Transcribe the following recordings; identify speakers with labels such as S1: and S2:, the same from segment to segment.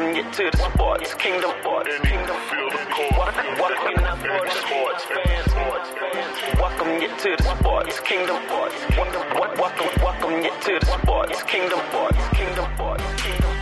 S1: Welcome to the sports kingdom. Sports kingdom. Welcome sports you to the sports kingdom. Welcome welcome to the sports kingdom. Sports kingdom. Sports kingdom. Sports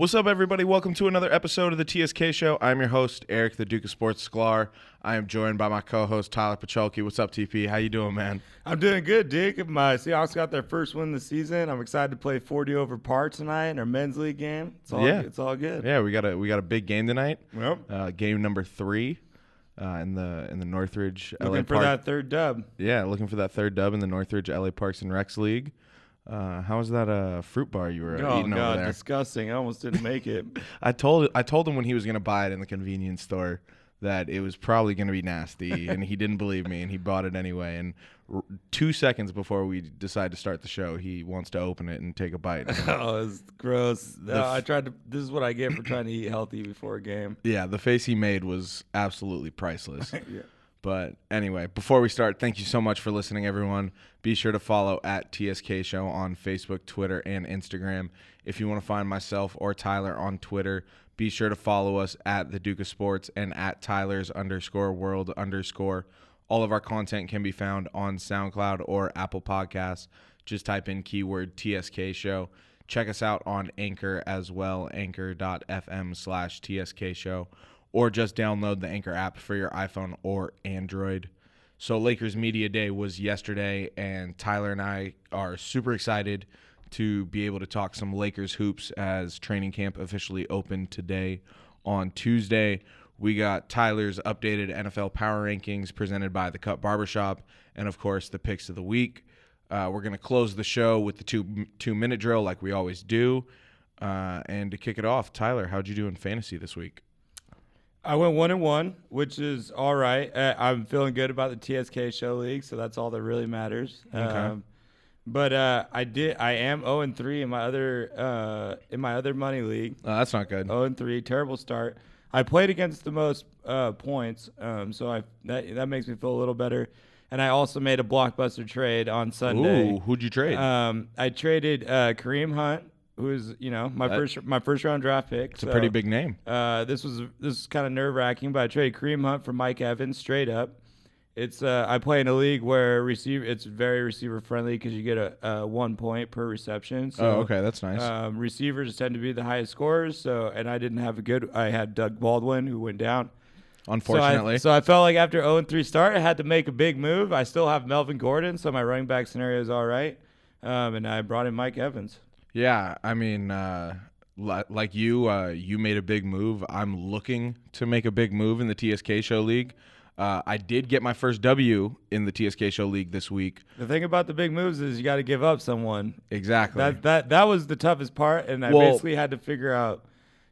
S2: What's up, everybody? Welcome to another episode of the TSK Show. I'm your host, Eric, the Duke of Sports Sklar. I am joined by my co-host, Tyler Pacholke. What's up, TP? How you doing, man?
S3: I'm doing good, Dick. My Seahawks got their first win of the season. I'm excited to play 40 over par tonight in our men's league game. It's all,
S2: Yeah.
S3: it's all good.
S2: Yeah, we got a we got a big game tonight.
S3: Yep.
S2: Uh, game number three uh, in the in the Northridge LA
S3: Looking for
S2: Park.
S3: that third dub.
S2: Yeah, looking for that third dub in the Northridge LA Parks and Recs League. Uh, how was that uh, fruit bar you were uh,
S3: Oh
S2: eating over
S3: God,
S2: there?
S3: disgusting! I almost didn't make it.
S2: I told I told him when he was gonna buy it in the convenience store that it was probably gonna be nasty, and he didn't believe me, and he bought it anyway. And r- two seconds before we decide to start the show, he wants to open it and take a bite.
S3: oh, it's gross. No,
S2: f-
S3: I tried to. This is what I get for trying to eat healthy before a game.
S2: yeah, the face he made was absolutely priceless.
S3: Yeah.
S2: But anyway, before we start, thank you so much for listening, everyone. Be sure to follow at TSK Show on Facebook, Twitter, and Instagram. If you want to find myself or Tyler on Twitter, be sure to follow us at the Duke of Sports and at Tyler's underscore world underscore. All of our content can be found on SoundCloud or Apple Podcasts. Just type in keyword TSK Show. Check us out on Anchor as well, anchor.fm slash TSK Show or just download the Anchor app for your iPhone or Android. So, Lakers Media Day was yesterday, and Tyler and I are super excited to be able to talk some Lakers hoops as training camp officially opened today on Tuesday. We got Tyler's updated NFL power rankings presented by the Cut Barbershop, and of course, the picks of the week. Uh, we're going to close the show with the two two minute drill like we always do. Uh, and to kick it off, Tyler, how'd you do in fantasy this week?
S3: I went one and one, which is all right. Uh, I'm feeling good about the TSK show league, so that's all that really matters. Um, but uh, I did. I am 0 and three in my other uh, in my other money league.
S2: Oh, that's not good.
S3: 0 and three, terrible start. I played against the most uh, points, um, so I that that makes me feel a little better. And I also made a blockbuster trade on Sunday.
S2: Ooh, who'd you trade?
S3: Um, I traded uh, Kareem Hunt, who's you know my
S2: That-
S3: first my first round draft pick.
S2: it's a pretty big name.
S3: Uh, this was this is kind of nerve wracking, but I traded Kareem Hunt for Mike Evans straight up. It's uh, I play in a league where receiver it's very receiver friendly because you get a, a one point per reception. So,
S2: oh, okay, that's nice.
S3: Um, receivers tend to be the highest scorers. So and I didn't have a good. I had Doug Baldwin who went down.
S2: Unfortunately,
S3: So I, so I felt like after 0 3 start, I had to make a big move. I still have Melvin Gordon, so my running back scenario is all right. Um, and I brought in Mike Evans.
S2: Yeah. I mean, uh, li- like you, uh, you made a big move. I'm looking to make a big move in the TSK Show League. Uh, I did get my first W in the TSK Show League this week.
S3: The thing about the big moves is you got to give up someone.
S2: Exactly.
S3: That that that was the toughest part, and I
S2: Well-
S3: basically had to figure out,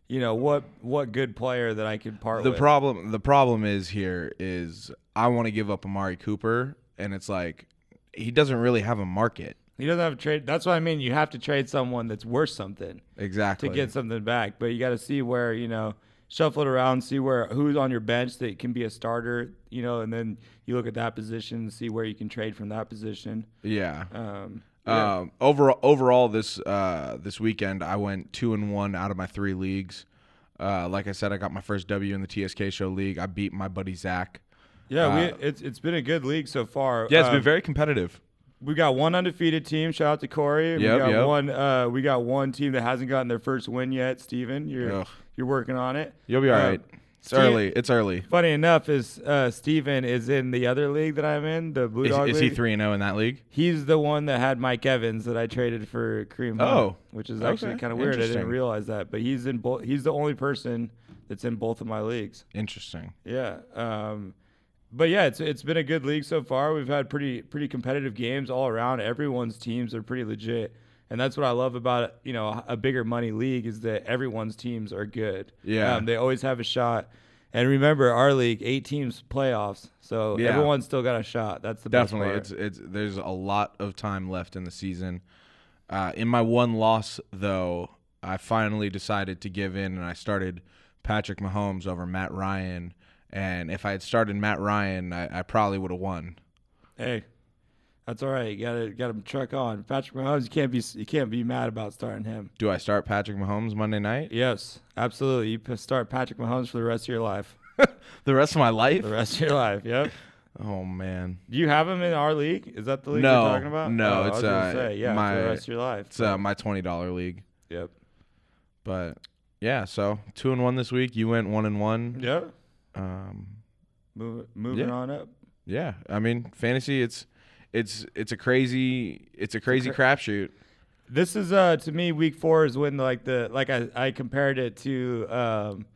S3: you know, what what good player that I could part
S2: the
S3: with.
S2: problem. The problem is here is I want to give up Amari Cooper, and it's like he doesn't really have a market.
S3: He doesn't have a trade. That's what I mean. You have to trade someone that's worth something
S2: Exactly.
S3: to get something back, but you got to see where you know shuffle it around, see where who's on your bench that can be a starter, you know, and then you look at that position and see where you can trade from that position.
S2: yeah.
S3: Um, yeah.
S2: Um, overall, overall this uh, this weekend, I went two and one out of my three leagues. Uh, like I said, I got my first W in the TSK Show League. I beat my buddy Zach.
S3: yeah,
S2: uh,
S3: we, it's it's been a good league so far.
S2: Yeah, it's
S3: Um,
S2: been very competitive.
S3: We got one undefeated team. Shout out to Corey. We got
S2: yep.
S3: one. Uh, we got one team that hasn't gotten their first win yet. Steven, you're
S2: Ugh.
S3: you're working on it.
S2: You'll be all
S3: uh,
S2: right. It's
S3: Steve-
S2: early. It's early.
S3: Funny enough, is uh, Steven is in the other league that I'm in, the Blue
S2: Is,
S3: Dog
S2: is he
S3: League.
S2: three and zero in that league?
S3: He's the one that had Mike Evans that I traded for Kareem Hunt,
S2: Oh,
S3: which is actually
S2: okay.
S3: kind of weird. I didn't realize that, but he's in both. He's the only person that's in both of my leagues.
S2: Interesting.
S3: Yeah. Um, but yeah, it's it's been a good league so far. We've had pretty pretty competitive games all around. Everyone's teams are pretty legit, and that's what I love about you know a bigger money league is that everyone's teams are good.
S2: Yeah.
S3: Um, they always have a shot. And remember, our league, eight teams playoffs, so
S2: Yeah.
S3: everyone's still got a shot. That's the
S2: Definitely,
S3: best part.
S2: it's it's there's a lot of time left in the season. Uh, in my one loss, though, I finally decided to give in, and I started Patrick Mahomes over Matt Ryan And if I had started Matt Ryan, I, I probably would have won.
S3: Hey, that's all right. You gotta got him truck on. Patrick Mahomes, you can't be you can't be mad about starting him.
S2: Do I start Patrick Mahomes Monday night?
S3: Yes, absolutely. You start Patrick Mahomes for the rest of your life.
S2: The rest of my life?
S3: The rest of your life. Yep.
S2: Oh man.
S3: Do you have him in our league? Is that the league
S2: No,
S3: you're talking about?
S2: no,
S3: Oh, I
S2: it's, uh,
S3: say, yeah,
S2: my-
S3: for the rest of your life.
S2: It's uh, my twenty dollar league.
S3: yep.
S2: But yeah, so two and one this week. You went one and one.
S3: Yep.
S2: Um,
S3: Move, moving
S2: Yeah.
S3: on up.
S2: yeah, I mean fantasy. It's it's it's a crazy it's a crazy crapshoot.
S3: This is uh to me week four is when like the like I I compared it to um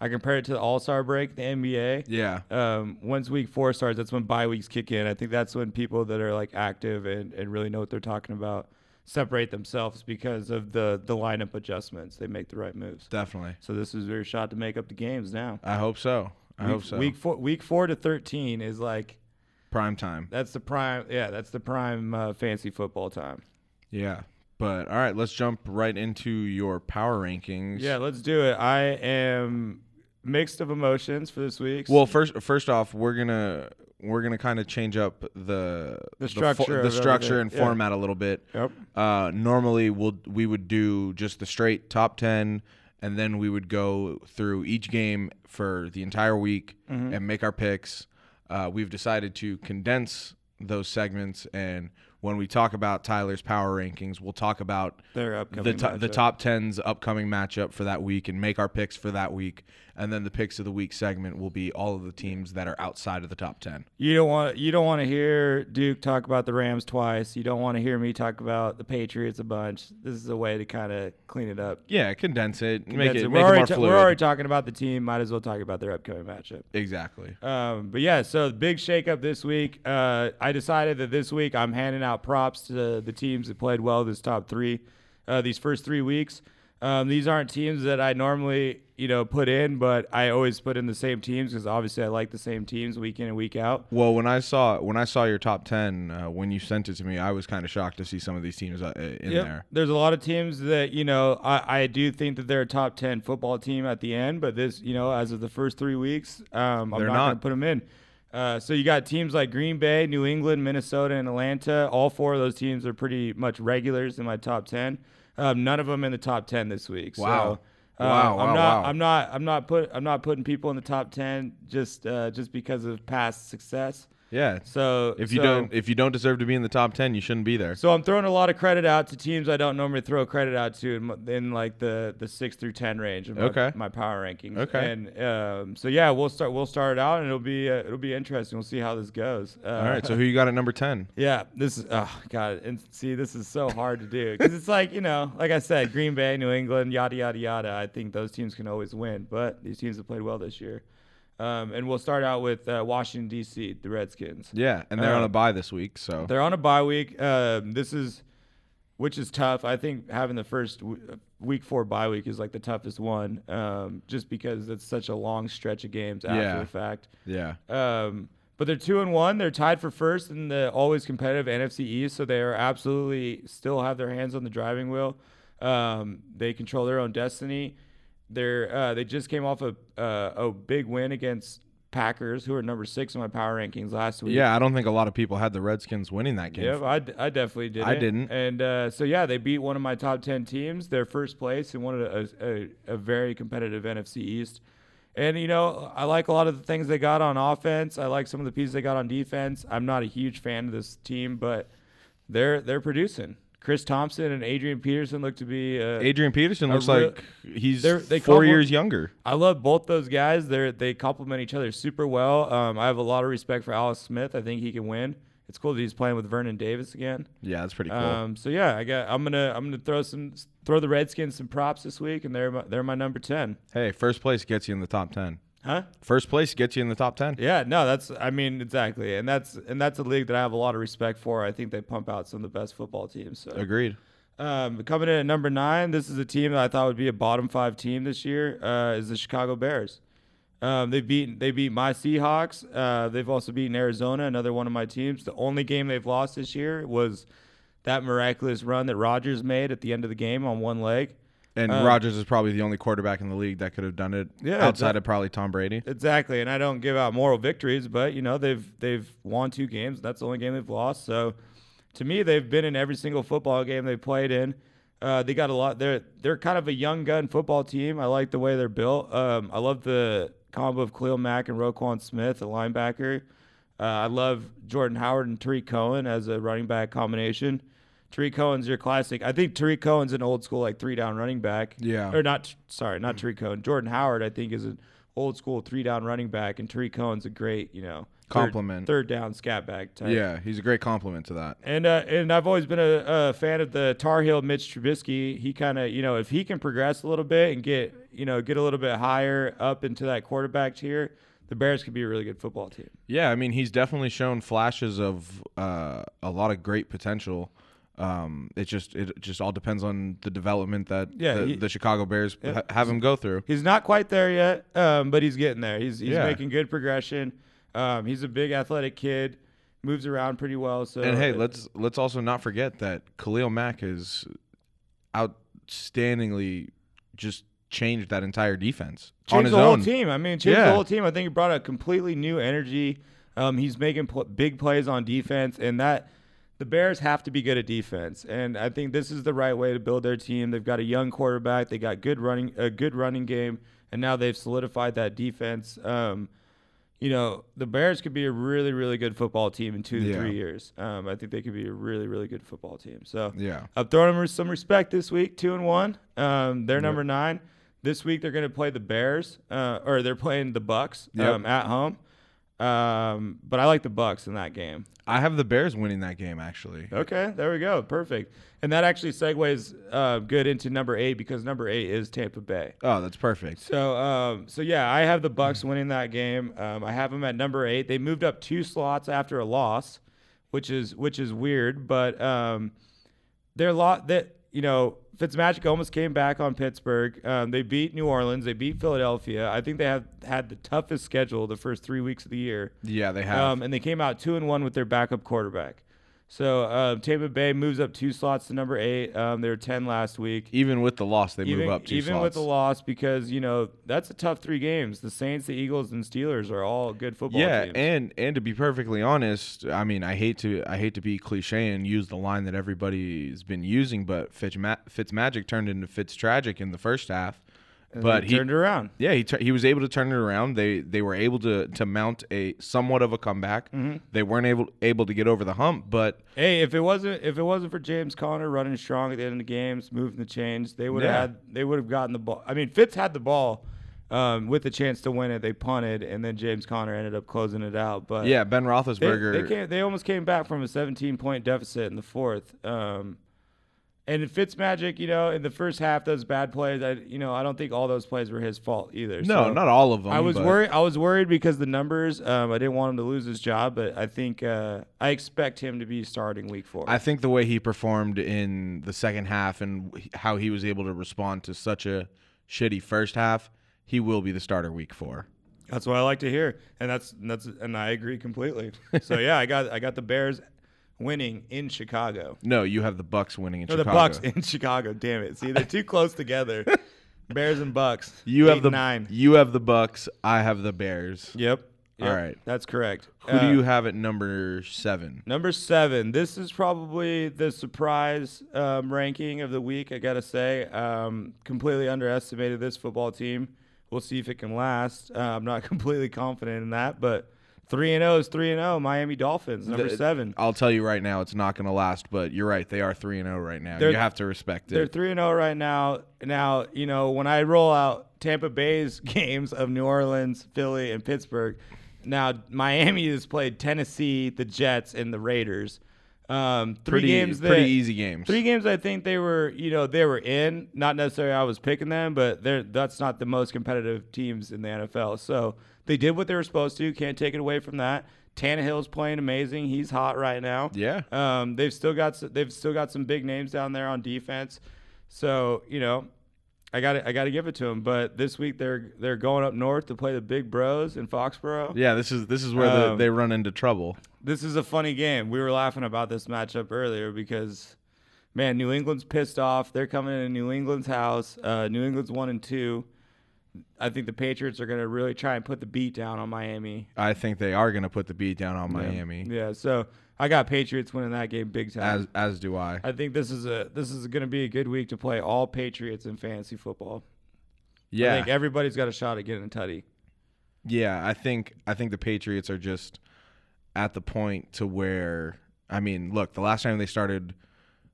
S3: I compared it to the All Star break the NBA.
S2: Yeah,
S3: Um, once week four starts, that's when bye weeks kick in. I think that's when people that are like active and, and really know what they're talking about separate themselves because of the the lineup adjustments. They make the right moves.
S2: definitely.
S3: So this is your shot to make up the games now.
S2: I hope so. I
S3: week,
S2: hope so.
S3: Week four, week four to thirteen is like
S2: prime time.
S3: that's the prime. Yeah, that's the prime uh, fancy football time.
S2: Yeah. But all right, let's jump right into your power rankings.
S3: Yeah, let's do it. I am mixed of emotions for this week.
S2: Well, first first off, we're gonna we're gonna kind of change up the
S3: The structure
S2: the
S3: of
S2: structure and.
S3: Yeah.
S2: format a little bit.
S3: Yep.
S2: Uh, normally, we'll we would do just the straight top ten, and then we would go through each game for the entire week
S3: Mm-hmm.
S2: and make our picks. Uh, we've decided to condense those segments, and when we talk about Tyler's power rankings, we'll talk about the to- the top 10's upcoming matchup for that week and make our picks for that week. And then the picks of the week segment will be all of the teams that are outside of the top 10.
S3: You don't want you don't want to hear Duke talk about the Rams twice. You don't want to hear me talk about the Patriots a bunch. This is a way to kind of clean it up.
S2: Yeah, condense it, make it,
S3: it.
S2: make
S3: we're,
S2: it
S3: ta- we're already talking about the team. Might as well talk about their upcoming matchup.
S2: exactly.
S3: Um, but yeah, so the big shakeup this week. Uh, I decided that this week I'm handing out props to the teams that played well this top three, uh, these first three weeks. Um, these aren't teams that I normally, you know, put in, but I always put in the same teams because obviously I like the same teams week in and week out.
S2: Well, when I saw when I saw your top 10 uh, when you sent it to me, I was kind of shocked to see some of these teams uh, in
S3: Yep.
S2: there.
S3: There's a lot of teams that you know I, I do think that they're a top ten football team at the end, but this you know as of the first three weeks, um, I'm
S2: They're
S3: not,
S2: not.
S3: going to put them in. Uh, so you got teams like Green Bay, New England, Minnesota, and Atlanta. All four of those teams are pretty much regulars in my top ten. Um, none of them in the top ten this week.
S2: Wow.
S3: So, uh,
S2: Wow,
S3: I'm
S2: wow,
S3: not.
S2: wow.
S3: I'm not. I'm not put. I'm not putting people in the top ten just uh, just because of past success.
S2: Yeah.
S3: So
S2: If you
S3: so-
S2: don't if you don't deserve to be in the top 10, you shouldn't be there.
S3: so I'm throwing a lot of credit out to teams I don't normally throw credit out to in, in like the the six through ten range of my,
S2: Okay.
S3: my power rankings.
S2: Okay.
S3: And um, so yeah, we'll start we'll start it out and it'll be uh, it'll be interesting. We'll see how this goes. Uh,
S2: All right. So who you got at number 10?
S3: yeah, this is oh god, and see this is so hard to do because it's like you know, like I said, Green Bay, New England, yada yada yada. I think those teams can always win, but these teams have played well this year. Um, and we'll start out with uh, Washington D.C., the Redskins.
S2: Yeah, and they're on
S3: Uh,
S2: a bye this week, so
S3: They're on a bye week. Um, this is, which is tough. I think having the first w- week four bye week is like the toughest one, um, just because it's such a long stretch of games after
S2: Yeah.
S3: the fact.
S2: yeah.
S3: Um, but they're two and one. They're tied for first in the always competitive NFC East, so they are absolutely still have their hands on the driving wheel. Um, they control their own destiny. They're uh, they just came off a uh, a big win against Packers, who are number six in my power rankings last week.
S2: Yeah, I don't think a lot of people had the Redskins winning that game.
S3: Yep, I, definitely did.
S2: I didn't.
S3: And uh, so yeah, they beat one of my top ten teams. They're first place and one of a, a, a very competitive NFC East. And you know, I like a lot of the things they got on offense. I like some of the pieces they got on defense. I'm not a huge fan of this team, but they're they're producing. Chris Thompson and Adrian Peterson look to be. Uh,
S2: Adrian Peterson looks
S3: real-
S2: like he's
S3: They're-
S2: four years younger.
S3: I love both those guys. They're they complement each other super well. Um, I have a lot of respect for Alex Smith. I think he can win. It's cool that he's playing with Vernon Davis again.
S2: Yeah, that's pretty cool.
S3: Um, so yeah, I got. I'm gonna. I'm gonna throw some. Throw the Redskins some props this week, and they're my, they're my number ten.
S2: hey, first place gets you in the top ten.
S3: Huh?
S2: First place gets you in the top ten.
S3: Yeah. No, that's. I mean, exactly, and that's and that's a league that I have a lot of respect for. I think they pump out some of the best football teams. So
S2: Agreed.
S3: um, coming in at number nine, this is a team that I thought would be a bottom five team this year. Uh, is the Chicago Bears. Um, they beat they beat my Seahawks. Uh, they've also beaten Arizona, another one of my teams. The only game they've lost this year was that miraculous run that Rodgers made at the end of the game on one leg.
S2: And
S3: Um,
S2: Rodgers is probably the only quarterback in the league that could have done it
S3: Yeah,
S2: outside of probably Tom Brady.
S3: Exactly, and I don't give out moral victories, but you know they've they've won two games. That's the only game they've lost. So, to me, they've been in every single football game they played in. Uh, they got a lot. They're they're kind of a young gun football team. I like the way they're built. Um, I love the combo of Khalil Mack and Roquan Smith, a linebacker. Uh, I love Jordan Howard and Tarik Cohen as a running back combination. Tarik Cohen's your classic. I think Tarik Cohen's an old school like three down running back.
S2: Yeah.
S3: Or not. Sorry, not Tarik Cohen. Jordan Howard, I think, is an old school three down running back, and Tarik Cohen's a great, you know, third-
S2: Compliment.
S3: third, down scat back type.
S2: Yeah, he's a great compliment to that.
S3: And uh, and I've always been a, a fan of the Tar Heel Mitch Trubisky. He kind of, you know, if he can progress a little bit and get, you know, get a little bit higher up into that quarterback tier, the Bears could be a really good football team.
S2: Yeah, I mean, he's definitely shown flashes of uh, a lot of great potential. Um, it just it just all depends on the development that
S3: Yeah,
S2: the,
S3: he-
S2: the Chicago Bears
S3: Yeah.
S2: have him go through.
S3: He's not quite there yet, um, but he's getting there. He's he's
S2: Yeah.
S3: making good progression. Um, he's a big athletic kid, moves around pretty well. So
S2: And hey,
S3: uh,
S2: let's let's also not forget that Khalil Mack is outstandingly just changed that entire defense on
S3: change
S2: his
S3: the whole
S2: own.
S3: team. I mean, changed
S2: Yeah.
S3: the whole team. I think he brought a completely new energy. Um, he's making pl- big plays on defense, and that the Bears have to be good at defense. And I think this is the right way to build their team. They've got a young quarterback. They got good running, a good running game, and now they've solidified that defense. Um, you know, the Bears could be a really, really good football team in two to
S2: Yeah.
S3: three years. Um, I think they could be a really, really good football team. So
S2: Yeah.
S3: I'm throwing them some respect this week, two and one. Um, they're number nine. This week they're going to play the Bears, uh, or they're playing the Bucks
S2: Yep.
S3: um, at home. Um, but I like the Bucks in that game.
S2: I have the Bears winning that game actually.
S3: Okay, there we go, perfect. And that actually segues uh, good into number eight because number eight is Tampa Bay.
S2: Oh, that's perfect.
S3: So, um, so yeah, I have the Bucks winning that game. Um, I have them at number eight. They moved up two slots after a loss, which is which is weird, but um, they're lot that you know Fitzmagic almost came back on Pittsburgh. Um, they beat New Orleans. They beat Philadelphia. I think they have had the toughest schedule the first three weeks of the year.
S2: Yeah, they have.
S3: Um, and they came out two and one with their backup quarterback. So um, Tampa Bay moves up two slots to number eight. Um, they were ten last week
S2: even with the loss, they
S3: even,
S2: move up two
S3: even
S2: slots.
S3: with the loss because you know that's a tough three games. The Saints, the Eagles, and Steelers are all good football
S2: yeah,
S3: teams.
S2: and and to be perfectly honest, I mean, I hate to I hate to be cliche and use the line that everybody's been using, but Fitz Magic turned into Fitz tragic in the first half.
S3: And
S2: but he
S3: turned it around.
S2: Yeah, he, he was able to turn it around. They they were able to to mount a somewhat of a comeback.
S3: Mm-hmm.
S2: They weren't able able to get over the hump, but
S3: Hey, if it wasn't if it wasn't for James Conner running strong at the end of the games, moving the chains, they would have
S2: Yeah.
S3: had they would have gotten the ball. I mean, Fitz had the ball um, with the chance to win it. They punted, and then James Conner ended up closing it out. But
S2: yeah, Ben
S3: they,
S2: Roethlisberger.
S3: they, came, they almost came back from a 17 point deficit in the fourth. Um, and Fitzmagic, you know, in the first half, those bad plays, I, you know, I don't think all those plays were his fault either.
S2: no,
S3: So
S2: not all of them.
S3: I was
S2: but-
S3: worried. I was worried because the numbers. Um, I didn't want him to lose his job, but I think uh, I expect him to be starting week four.
S2: I think the way he performed in the second half and how he was able to respond to such a shitty first half, he will be the starter week four.
S3: that's what I like to hear, and that's that's and I agree completely. so yeah, I got I got the Bears winning in Chicago.
S2: No, you have the Bucks winning in
S3: Or the Bucks in Chicago. Damn it! See, they're too close together. Bears and Bucks.
S2: You have the
S3: nine.
S2: You have the Bucks. I have the Bears.
S3: Yep.
S2: All
S3: Yep,
S2: right.
S3: That's correct.
S2: Who
S3: Uh,
S2: do you have at number seven?
S3: Number seven. This is probably the surprise um, ranking of the week. I gotta say, um, completely underestimated this football team. We'll see if it can last. Uh, I'm not completely confident in that, but three and zero is three and zero. Miami Dolphins, number
S2: The-
S3: seven.
S2: I'll tell you right now, it's not going to last. But you're right; they are three and zero right now.
S3: They're-
S2: you have to respect it.
S3: They're three and zero right now. Now you know when I roll out Tampa Bay's games of New Orleans, Philly, and Pittsburgh. Now Miami has played Tennessee, the Jets, and the Raiders. Um, three
S2: pretty
S3: games. That,
S2: pretty easy games.
S3: Three games I think they were, you know, they were in. Not necessarily I was picking them, but they're that's not the most competitive teams in the NFL. So they did what they were supposed to. Can't take it away from that. Tannehill's playing amazing. He's hot right now.
S2: Yeah.
S3: Um, they've still got they've still got some big names down there on defense. So you know, I got I got to give it to them. But this week they're they're going up north to play the Big Bros in Foxborough.
S2: Yeah, this is this is where the,
S3: Um,
S2: they run into trouble.
S3: This is a funny game. We were laughing about this matchup earlier because man, New England's pissed off. They're coming into New England's house. Uh, New England's one and two. I think the Patriots are going to really try and put the beat down on Miami.
S2: I think they are going to put the beat down on Miami.
S3: Yeah, so I got Patriots winning that game big time.
S2: As as do I.
S3: I think this is a this is going to be a good week to play all Patriots in fantasy football.
S2: Yeah.
S3: I think everybody's got a shot at getting a tutty.
S2: Yeah, I think I think the Patriots are just at the point to where I mean, look, the last time they started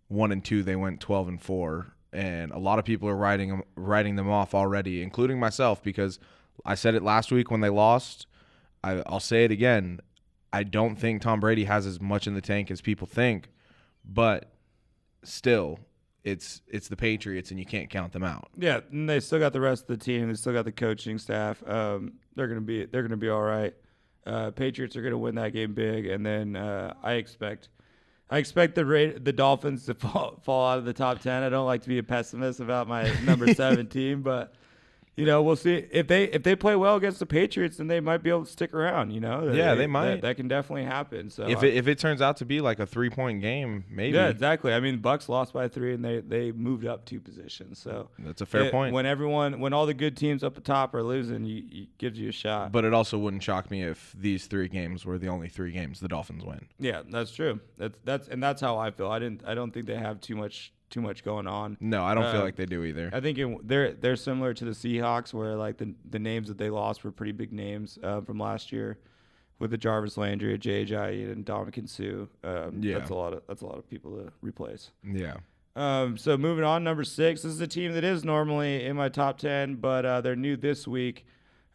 S2: one and two, they went twelve and four, and a lot of people are writing writing them off already, including myself, because I said it last week when they lost. I, I'll say it again. I don't think Tom Brady has as much in the tank as people think, but still, it's it's the Patriots, and you can't count them out.
S3: Yeah, and they still got the rest of the team. They still got the coaching staff. Um, they're gonna be they're gonna be all right. Uh, Patriots are gonna win that game big, and then uh, I expect I expect the Ra- the Dolphins to fall fall out of the top ten. I don't like to be a pessimist about my number seven team, but you know we'll see if they if they play well against the Patriots, then they might be able to stick around. You know,
S2: Yeah, they might.
S3: That, that can definitely happen. So
S2: If it, if it turns out to be like a three point game, maybe
S3: yeah, exactly. I mean, Bucks lost by three, and they they moved up two positions. So
S2: that's a fair
S3: it-
S2: point.
S3: When everyone, when all the good teams up the top are losing, you, you gives you a shot.
S2: But it also wouldn't shock me if these three games were the only three games the Dolphins win.
S3: yeah, that's true. That's that's and that's how I feel. I didn't. I don't think they have too much too much going on.
S2: No, I don't feel
S3: Uh,
S2: like they do either.
S3: I think it, they're they're similar to the Seahawks, where like the the names that they lost were pretty big names uh, from last year, with the Jarvis Landry, Jay Ajayi, and Ndamukong Suh. Um,
S2: Yeah.
S3: that's a lot of that's a lot of people to replace.
S2: yeah.
S3: Um, so moving on, number six. This is a team that is normally in my top ten, but uh, they're new this week.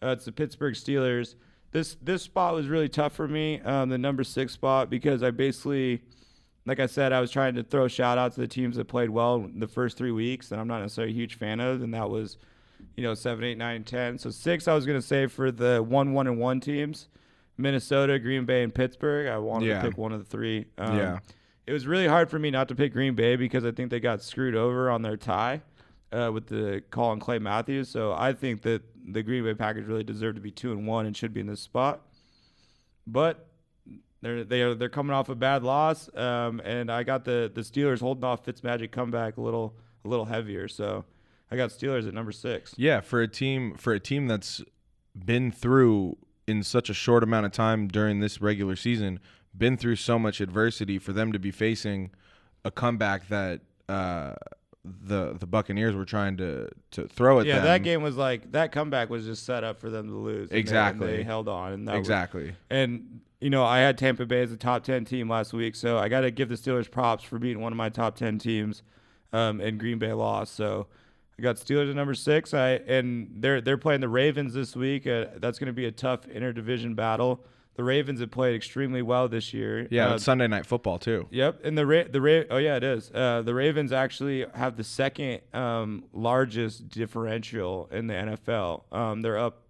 S3: Uh, it's the Pittsburgh Steelers. This this spot was really tough for me, um, the number six spot, because I basically, like I said, I was trying to throw shout out to the teams that played well the first three weeks, that I'm not necessarily a huge fan of, and that was, you know, seven, eight, nine, ten. So six, I was gonna say for the one, one, and one teams, Minnesota, Green Bay, and Pittsburgh. I wanted
S2: Yeah.
S3: to pick one of the three. Um,
S2: Yeah.
S3: it was really hard for me not to pick Green Bay because I think they got screwed over on their tie uh, with the call on Clay Matthews. So I think that the Green Bay Packers really deserve to be two and one and should be in this spot. But they're they are they're coming off a bad loss, um, and I got the the Steelers holding off Fitzmagic comeback a little a little heavier. So I got Steelers at number six.
S2: Yeah, for a team for a team that's been through in such a short amount of time during this regular season, been through so much adversity for them to be facing a comeback that uh, the the Buccaneers were trying to to throw at
S3: Yeah,
S2: them.
S3: Yeah, that game was like that comeback was just set up for them to lose. and they- and
S2: Exactly.
S3: they, held on, and that was-
S2: exactly.
S3: And you know, I had Tampa Bay as a top ten team last week, so I got to give the Steelers props for beating one of my top ten teams, um, and Green Bay lost. So I got Steelers at number six. I and they're they're playing the Ravens this week. Uh, that's going to be a tough interdivision battle. The Ravens have played extremely well this year.
S2: Yeah,
S3: Uh,
S2: Sunday night football too.
S3: Yep, and the Ra- the Ra- oh yeah, it is. Uh, the Ravens actually have the second um, largest differential in the NFL. Um, they're up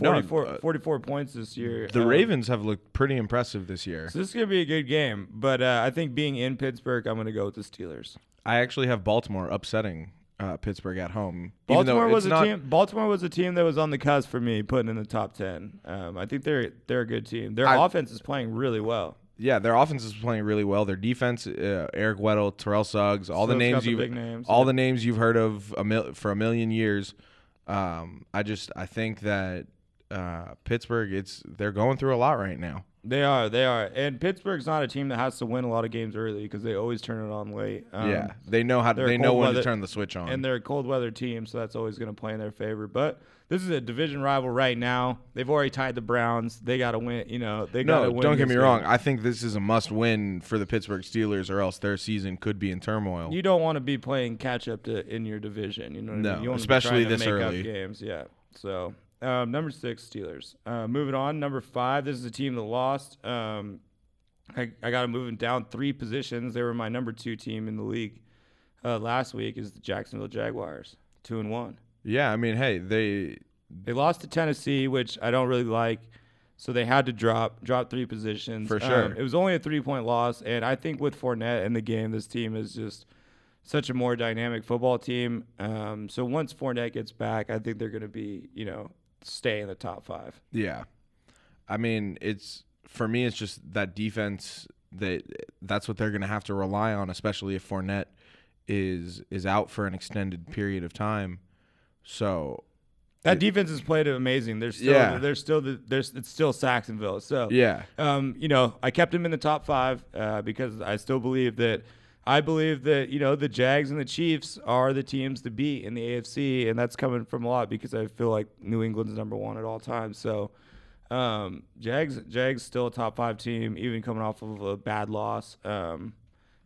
S2: No,
S3: 44,
S2: uh,
S3: 44 points this year.
S2: The
S3: Um,
S2: Ravens have looked pretty impressive this year.
S3: So this is gonna be a good game, but uh, I think being in Pittsburgh, I'm gonna go with the Steelers.
S2: I actually have Baltimore upsetting uh, Pittsburgh at home.
S3: Baltimore was a
S2: not-
S3: team. Baltimore was a team that was on the cusp for me, putting in the top ten. Um, I think they're they're a good team. Their
S2: I-
S3: offense is playing really well.
S2: Yeah, their offense is playing really well. Their defense, uh, Eric Weddle, Terrell Suggs, all the names you, all
S3: yeah.
S2: the names you've heard of a mil- for a million years. Um, I just I think that uh, Pittsburgh, it's they're going through a lot right now.
S3: They are, they are, and Pittsburgh's not a team that has to win a lot of games early because they always turn it on late. Um,
S2: yeah, they know how
S3: they're
S2: they know when to turn the switch on.
S3: and they're a cold weather team, so that's always going to play in their favor. But this is a division rival right now. They've already tied the Browns. They got to win. You know, they got to
S2: no,
S3: win.
S2: don't get me wrong. I think this is a must win for the Pittsburgh Steelers, or else their season could be in turmoil.
S3: You don't want to be playing catch up to in your division. You know, what I
S2: No,
S3: mean? you
S2: especially
S3: to
S2: this early.
S3: games. Yeah. So um, number six Steelers. Uh, moving on, number five. This is a team that lost. Um, I, I got to move them down three positions. They were my number two team in the league uh, last week. Is the Jacksonville Jaguars, two and one.
S2: yeah, I mean, hey, they
S3: They lost to Tennessee, which I don't really like. So they had to drop drop three positions.
S2: For
S3: Um,
S2: sure.
S3: it was only a three point loss, and I think with Fournette in the game, this team is just such a more dynamic football team. Um, so once Fournette gets back, I think they're going to be you know stay in the top five.
S2: Yeah. I mean, it's for me it's just that defense that that's what they're going to have to rely on especially if Fournette is is out for an extended period of time. So
S3: That defense has played amazing. They're still,
S2: Yeah.
S3: they're still, the, there's it's still Sacksonville. So
S2: yeah,
S3: um, you know, I kept him in the top five uh, because I still believe that I believe that you know the Jags and the Chiefs are the teams to beat in the AFC, and that's coming from a lot because I feel like New England's number one at all times. So um, Jags, Jags still a top five team, even coming off of a bad loss. Um,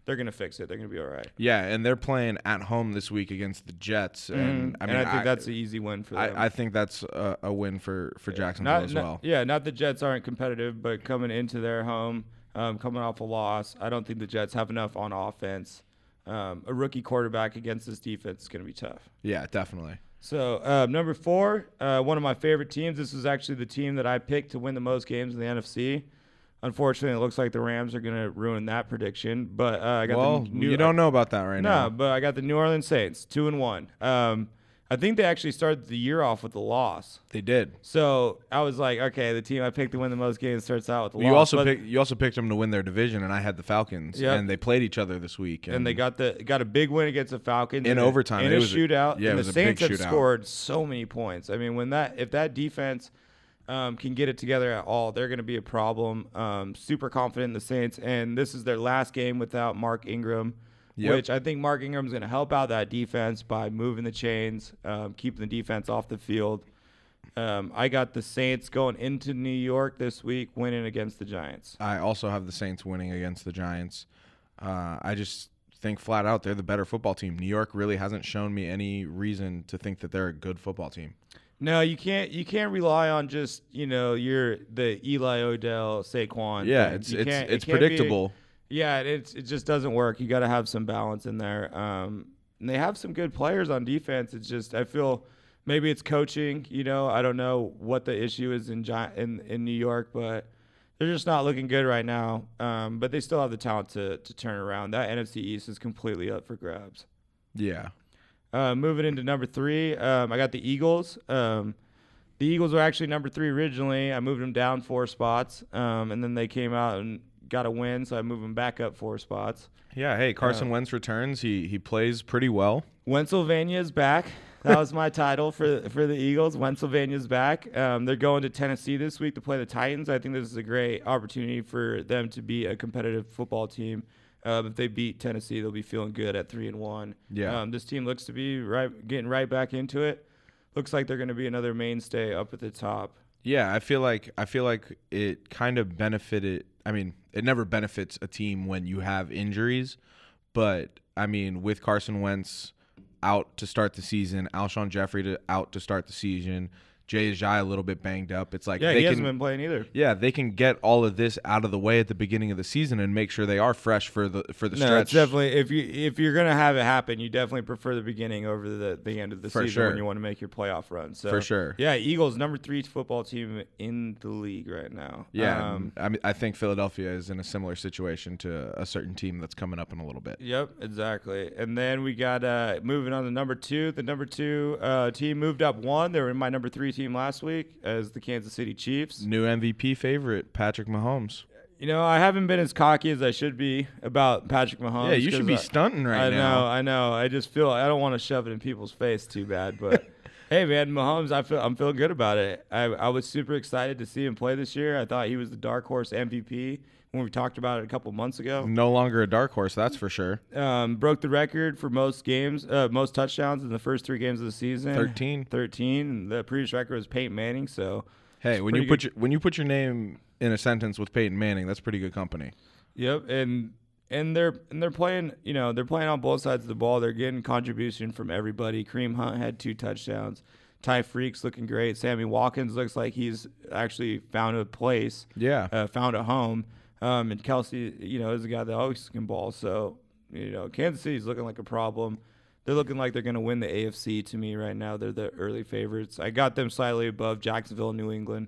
S3: they're gonna fix it. They're gonna be all right.
S2: yeah, and they're playing at home this week against the Jets, and I
S3: and
S2: mean,
S3: I think that's an easy win for them.
S2: I, I think that's a, a win for for Jacksonville
S3: not,
S2: as
S3: not-
S2: well.
S3: Yeah, not the Jets aren't competitive, but coming into their home, um, coming off a loss, I don't think the Jets have enough on offense. Um, a rookie quarterback against this defense is going to be tough.
S2: Yeah, definitely.
S3: So um, number four, uh, one of my favorite teams. This is actually the team that I picked to win the most games in the NFC. Unfortunately, it looks like the Rams are going to ruin that prediction. But uh, I got
S2: Well,
S3: the new,
S2: you don't know about that right
S3: no,
S2: now.
S3: No, but I got the New Orleans Saints, two and one. Um, I think they actually started the year off with a loss.
S2: They did.
S3: So I was like, okay, the team I picked to win the most games starts out with a
S2: You
S3: loss.
S2: also
S3: but-
S2: picked you also picked them to win their division, and I had the Falcons,
S3: Yep.
S2: and they played each other this week,
S3: and they got the got a big win against the Falcons
S2: In
S3: a-
S2: overtime.
S3: in
S2: It
S3: a
S2: was a-
S3: shootout.
S2: yeah, it
S3: and
S2: was
S3: the
S2: a big
S3: Saints have
S2: shootout.
S3: scored so many points. I mean, when that if that defense um, can get it together at all, they're going to be a problem. Um, super confident in the Saints, and this is their last game without Mark Ingram.
S2: Yep.
S3: Which I think Mark Ingram's going to help out that defense by moving the chains, um, keeping the defense off the field. Um, I got the Saints going into New York this week, winning against the Giants.
S2: I also have the Saints winning against the Giants. Uh, I just think flat out they're the better football team. New York really hasn't shown me any reason to think that they're a good football team.
S3: No, you can't. You can't rely on just you know you're the Eli Odell Saquon.
S2: Yeah,
S3: thing.
S2: it's
S3: You
S2: it's it's predictable.
S3: Yeah, it's it just doesn't work. You got to have some balance in there. Um, and they have some good players on defense. It's just I feel maybe it's coaching. You know, I don't know what the issue is in in in New York, but they're just not looking good right now. Um, but they still have the talent to to turn around. That NFC East is completely up for grabs.
S2: Yeah.
S3: Uh, moving into number three, um, I got the Eagles. Um, the Eagles were actually number three originally. I moved them down four spots, um, and then they came out and got a win, so I move him back up four spots.
S2: Yeah, hey, Carson
S3: Uh,
S2: Wentz returns. He he plays pretty well.
S3: Pennsylvania is back. That was my title for for the Eagles. Pennsylvania's back. Um, they're going to Tennessee this week to play the Titans. I think this is a great opportunity for them to be a competitive football team. Um, if they beat Tennessee, they'll be feeling good at three and one.
S2: Yeah.
S3: Um, this team looks to be right, getting right back into it. Looks like they're going to be another mainstay up at the top.
S2: Yeah, I feel like I feel like it kind of benefited. I mean, it never benefits a team when you have injuries, but I mean, with Carson Wentz out to start the season, Alshon Jeffery to out to start the season, Jay Ajayi a little bit banged up. It's like
S3: Yeah,
S2: they
S3: he
S2: can
S3: hasn't been playing either.
S2: yeah they can get all of this out of the way at the beginning of the season and make sure they are fresh for the for the
S3: No,
S2: stretch.
S3: definitely if you if you're gonna have it happen, you definitely prefer the beginning over the, the end of the
S2: For
S3: season
S2: sure.
S3: when you want to make your playoff run. So
S2: For sure.
S3: yeah, Eagles number three football team in the league right now.
S2: yeah,
S3: um,
S2: I mean, I think Philadelphia is in a similar situation to a certain team that's coming up in a little bit.
S3: Yep, exactly. And then we got uh, moving on to number two. The number two uh, team moved up one. They were in my number three team last week as the Kansas City Chiefs.
S2: New MVP favorite Patrick Mahomes.
S3: You know, I haven't been as cocky as I should be about Patrick Mahomes.
S2: yeah, you should be
S3: I-
S2: stunting right
S3: I
S2: now.
S3: I know, I know. I just feel I don't want to shove it in people's face too bad, but hey, man, Mahomes, I feel I'm feeling good about it. I I was super excited to see him play this year. I thought he was the dark horse MVP when we talked about it a couple months ago.
S2: No longer a dark horse, that's for sure.
S3: Um, broke the record for most games, uh, most touchdowns in the first three games of the season.
S2: 13.
S3: 13. And the previous record was Peyton Manning. So,
S2: Hey, when you put
S3: good.
S2: your when you put your name in a sentence with Peyton Manning, that's pretty good company.
S3: Yep, and and they're and they're playing. You know, they're playing on both sides of the ball. They're getting contribution from everybody. Kareem Hunt had two touchdowns. Tyreek's looking great. Sammy Watkins looks like he's actually found a place.
S2: Yeah.
S3: uh, found a home. Um, and Kelce, you know, is a guy that always can ball. So, you know, Kansas City's looking like a problem. They're looking like they're going to win the AFC to me right now. They're the early favorites. I got them slightly above Jacksonville, New England.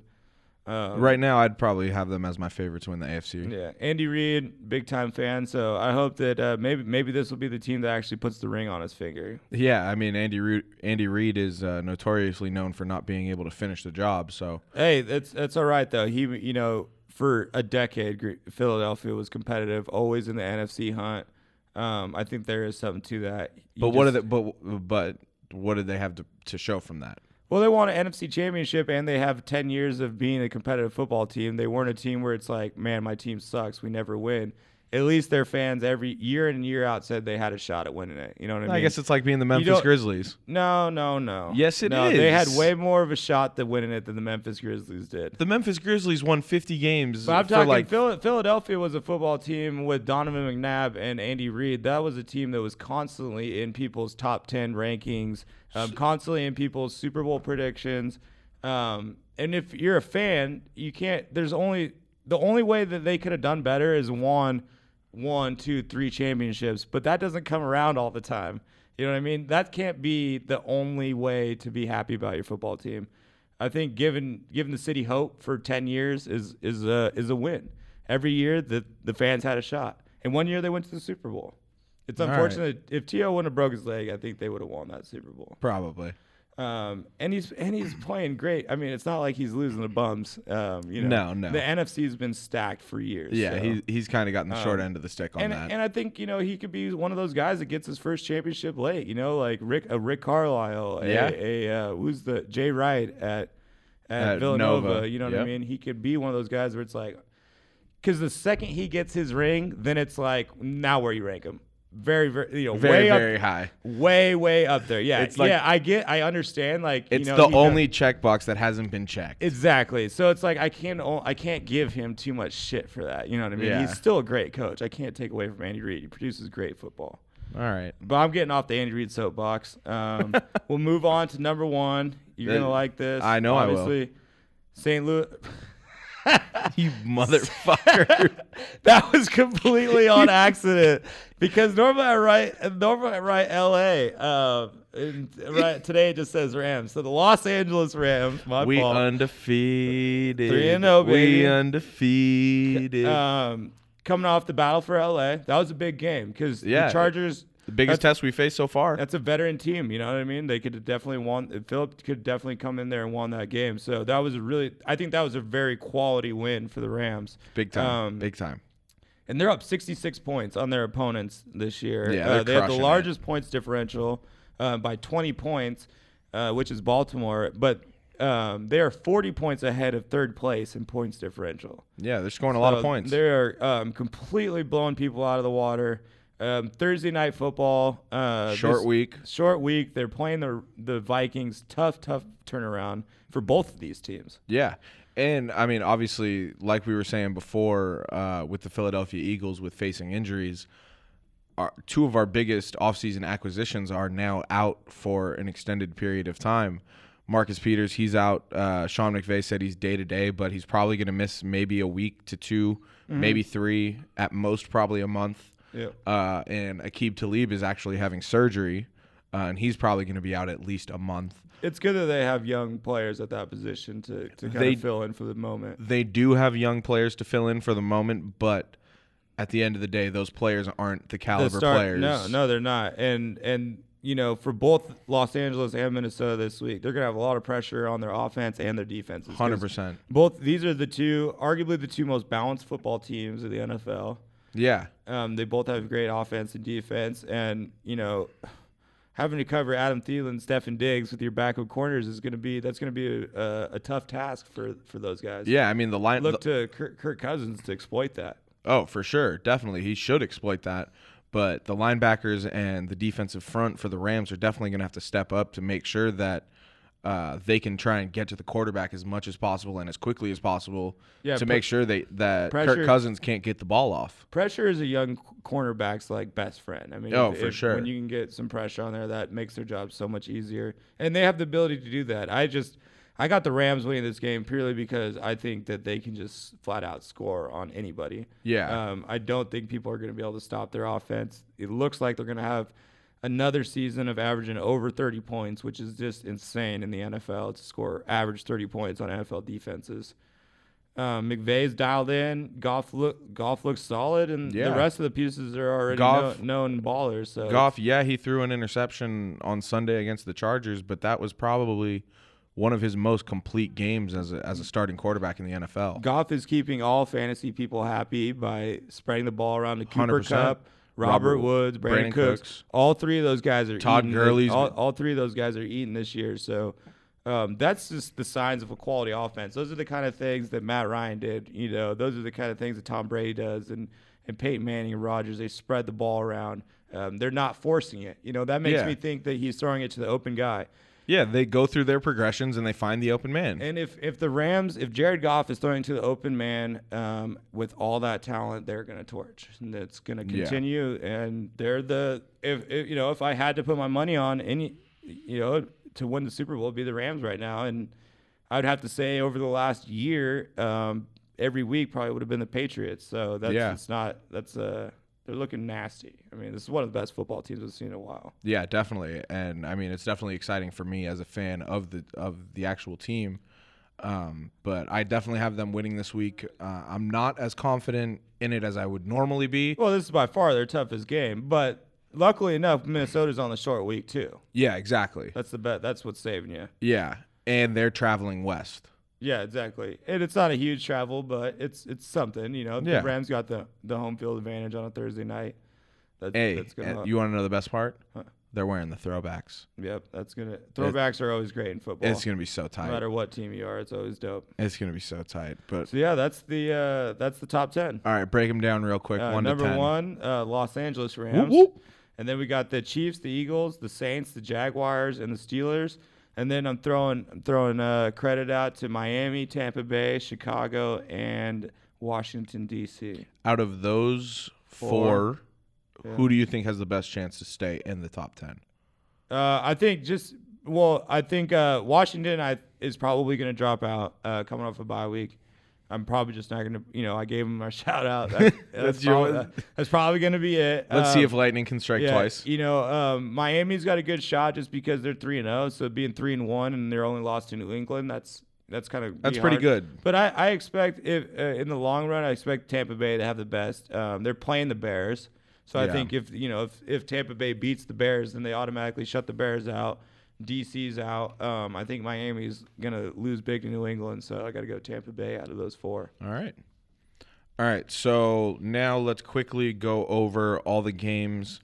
S3: Um,
S2: right now, I'd probably have them as my favorite to win the AFC.
S3: Yeah, Andy Reid, big time fan. So I hope that uh, maybe maybe this will be the team that actually puts the ring on his finger.
S2: Yeah, I mean Andy Reid, Andy Reid is uh, notoriously known for not being able to finish the job. So
S3: Hey, that's that's all right though. He, you know, for a decade, Philadelphia was competitive, always in the NFC hunt. Um, I think there is something to that. You
S2: But what are
S3: just-
S2: they? But but what did they have to, to show from that?
S3: Well, they won an NFC championship and they have 10 years of being a competitive football team. They weren't a team where it's like, man, my team sucks. We never win. At least their fans every year in and year out said they had a shot at winning it. You know what I mean?
S2: I guess it's like being the Memphis
S3: don't-
S2: Grizzlies.
S3: no, no, no.
S2: Yes, it
S3: no, They had
S2: is.
S3: way more of a shot at winning it than the Memphis Grizzlies did.
S2: The Memphis Grizzlies won 50 games
S3: But I'm
S2: for
S3: talking
S2: like
S3: Phil- Philadelphia was a football team with Donovan McNabb and Andy Reid. That was a team that was constantly in people's top 10 rankings, um, constantly in people's Super Bowl predictions. Um, and if you're a fan, you can't. There's only the only way that they could have done better is won one, two, three championships, but that doesn't come around all the time. You know what I mean? That can't be the only way to be happy about your football team. I think giving giving the city hope for ten years is is a is a win. Every year the the fans had a shot, and one year they went to the Super Bowl. It's
S2: All right.
S3: unfortunate if T.O. wouldn't have broke his leg, I think they would have won that Super Bowl.
S2: probably.
S3: Um, and he's and he's playing great. I mean, it's not like he's losing the bums. Um, you know,
S2: No, no.
S3: The NFC's been stacked for years.
S2: Yeah,
S3: so.
S2: he's he's kind of gotten the short
S3: Um,
S2: end of the stick on
S3: and
S2: that.
S3: and I think you know he could be one of those guys that gets his first championship late. You know, like Rick a Rick Carlisle,
S2: Yeah.
S3: a uh, who's the Jay Wright at at,
S2: At
S3: Villanova.
S2: Nova,
S3: You know what I mean? He could be one of those guys where it's like, because the second he gets his ring, then it's like now where you rank him. Very, very, you know,
S2: very
S3: way up,
S2: very high.
S3: way, way up there. Yeah,
S2: It's like-
S3: yeah. I get, I understand. Like,
S2: It's
S3: you know,
S2: the only checkbox that hasn't been checked.
S3: Exactly. So it's like I can't i can't give him too much shit for that. You know what I mean?
S2: Yeah.
S3: He's still a great coach. I can't take away from Andy Reid. He produces great football.
S2: All right.
S3: But I'm getting off the Andy Reid soapbox. Um, we'll move on to number one. You're
S2: Uh,
S3: gonna like this.
S2: I know I will.
S3: Obviously, St. Louis.
S2: You motherfucker.
S3: that was completely on accident because normally I write normally I write L.A. Um, right today it just says Rams. So the Los Angeles Rams. My
S2: we
S3: fault.
S2: undefeated.
S3: Three and oh, baby.
S2: We undefeated.
S3: um, coming off the battle for LA. That was a big game because
S2: Yeah.
S3: the Chargers.
S2: The biggest test we faced so far.
S3: That's a veteran team. You know what I mean? They could definitely won. Philip could definitely come in there and won that game. So that was a really. I think that was a very quality win for the Rams.
S2: Big time.
S3: Um,
S2: Big time.
S3: and they're up 66 points on their opponents this year.
S2: Yeah,
S3: Uh, they have the
S2: it.
S3: largest points differential uh, by 20 points, uh, which is Baltimore. But um, they are 40 points ahead of third place in points differential.
S2: Yeah, they're scoring a lot of points.
S3: They're um, completely blowing people out of the water. Um, Thursday night football. Uh,
S2: Short
S3: this-
S2: week.
S3: Short week. They're playing the the Vikings. Tough, tough turnaround for both of these teams.
S2: Yeah. And I mean, obviously, like we were saying before, uh, with the Philadelphia Eagles with facing injuries, our, two of our biggest offseason acquisitions are now out for an extended period of time. Marcus Peters, he's out. Uh, Sean McVay said he's day to day, but he's probably going to miss maybe a week to 2 maybe three, at most probably a month.
S3: Yeah.
S2: Uh, and Aqib Talib is actually having surgery, uh, and he's probably going to be out at least a month.
S3: It's good that they have young players at that position to, to kind
S2: They-
S3: of fill in for the moment.
S2: they do have young players to fill in for the moment, but at the end of the day, those players aren't the
S3: The
S2: caliber
S3: start-
S2: players.
S3: No, no, they're not. And and you know, for both Los Angeles and Minnesota this week, they're gonna have a lot of pressure on their offense and their defenses.
S2: hundred percent.
S3: Both these are the two, arguably the two most balanced football teams of the NFL.
S2: Yeah,
S3: Um, they both have great offense and defense, and you know, having to cover Adam Thielen, Stefon Diggs with your backup corners is going to be that's going to be a, a, a tough task for for those guys.
S2: yeah. I mean, the line.
S3: Look
S2: the-
S3: to Kirk, Kirk Cousins to exploit that.
S2: oh, for sure, definitely, he should exploit that. But the linebackers and the defensive front for the Rams are definitely going to have to step up to make sure that uh, they can try and get to the quarterback as much as possible and as quickly as possible
S3: Yeah,
S2: to
S3: pre-
S2: make sure they that
S3: pressure-
S2: Kirk Cousins can't get the ball off.
S3: Pressure is a young cornerback's like best friend. I mean,
S2: Oh,
S3: if-
S2: for
S3: if-
S2: sure.
S3: When you can get some pressure on there, that makes their job so much easier, and they have the ability to do that. I just, I got the Rams winning this game purely because I think that they can just flat out score on anybody.
S2: Yeah.
S3: Um, I don't think people are going to be able to stop their offense. It looks like they're going to have another season of averaging over 30 points, which is just insane in the NFL to score average 30 points on NFL defenses. Um, McVay's dialed in. Goff look Goff looks solid, and
S2: Yeah.
S3: the rest of the pieces are already
S2: Goff-
S3: know, known ballers. So
S2: Goff, yeah, he threw an interception on Sunday against the Chargers, but that was probably one of his most complete games as a, as a starting quarterback in the NFL.
S3: Goff is keeping all fantasy people happy by spreading the ball around to Cooper
S2: 100%.
S3: Kupp, Robert,
S2: Robert
S3: Woods, Brandin,
S2: Brandin
S3: Cooks,
S2: Cooks.
S3: all three of those guys are
S2: Todd
S3: eating
S2: Gurley's
S3: All, all three of those guys are eating this year. So um, that's just the signs of a quality offense. Those are the kind of things that Matt Ryan did. You know, those are the kind of things that Tom Brady does, and and Peyton Manning and Rodgers. They spread the ball around. Um, they're not forcing it. You know, that makes
S2: Yeah.
S3: me think that he's throwing it to the open guy.
S2: Yeah, they go through their progressions and they find the open man.
S3: And if if the Rams, if Jared Goff is throwing to the open man um, with all that talent, they're going to torch, and it's going to
S2: Yeah.
S3: continue. And they're the if, if you know if I had to put my money on any, you know, to win the Super Bowl, it'd be the Rams right now. And I'd have to say over the last year, um, every week probably would have been the Patriots. So that's
S2: Yeah.
S3: it's not that's uh they're looking nasty. I mean, this is one of the best football teams we've seen in a while.
S2: Yeah, definitely. And I mean, it's definitely exciting for me as a fan of the of the actual team. Um, but I definitely have them winning this week. Uh, I'm not as confident in it as I would normally be.
S3: Well, this is by far their toughest game, but luckily enough, Minnesota's on the short week too.
S2: Yeah, exactly.
S3: That's the bet. That's what's saving you.
S2: Yeah, and they're traveling west.
S3: Yeah, exactly. And it's not a huge travel, but it's it's something. You know,
S2: Yeah.
S3: the Rams got the the home field advantage on a Thursday night. That's,
S2: Hey,
S3: that's gonna.
S2: and you want to know the best part?
S3: Huh.
S2: They're wearing the throwbacks.
S3: yep, that's gonna. Throwbacks are always great in football.
S2: It's gonna be so tight.
S3: no matter what team you are, it's always dope.
S2: It's gonna be so tight. But
S3: So yeah, that's the uh, that's the top ten.
S2: all right, break them down real quick.
S3: Uh,
S2: one
S3: number one, uh, Los Angeles Rams.
S2: whoop.
S3: And then we got the Chiefs, the Eagles, the Saints, the Jaguars, and the Steelers. And then I'm throwing I'm throwing uh, credit out to Miami, Tampa Bay, Chicago, and Washington D.C.
S2: Out of those
S3: Four.
S2: four, who do you think has the best chance to stay in the top ten?
S3: Uh, I think just well, I think uh, Washington I is probably going to drop out uh, coming off a bye week. I'm probably just not going to, you know, I gave him a shout out. That- that's,
S2: That's
S3: probably, that's probably going to be it.
S2: Let's see
S3: Um,
S2: if lightning can strike
S3: yeah,
S2: twice.
S3: You know, um, Miami's got a good shot just because they're three and zero. So being three and one and they're only lost to New England, that's that's kind of
S2: That's pretty good.
S3: But I, I expect if uh, in the long run, I expect Tampa Bay to have the best. Um, they're playing the Bears, so I think if you know if if Tampa Bay beats the Bears, then they automatically shut the Bears out. DC's out. Um, I think Miami's gonna lose big to New England, so I got to go Tampa Bay out of those four.
S2: All right. All right. So now let's quickly go over all the games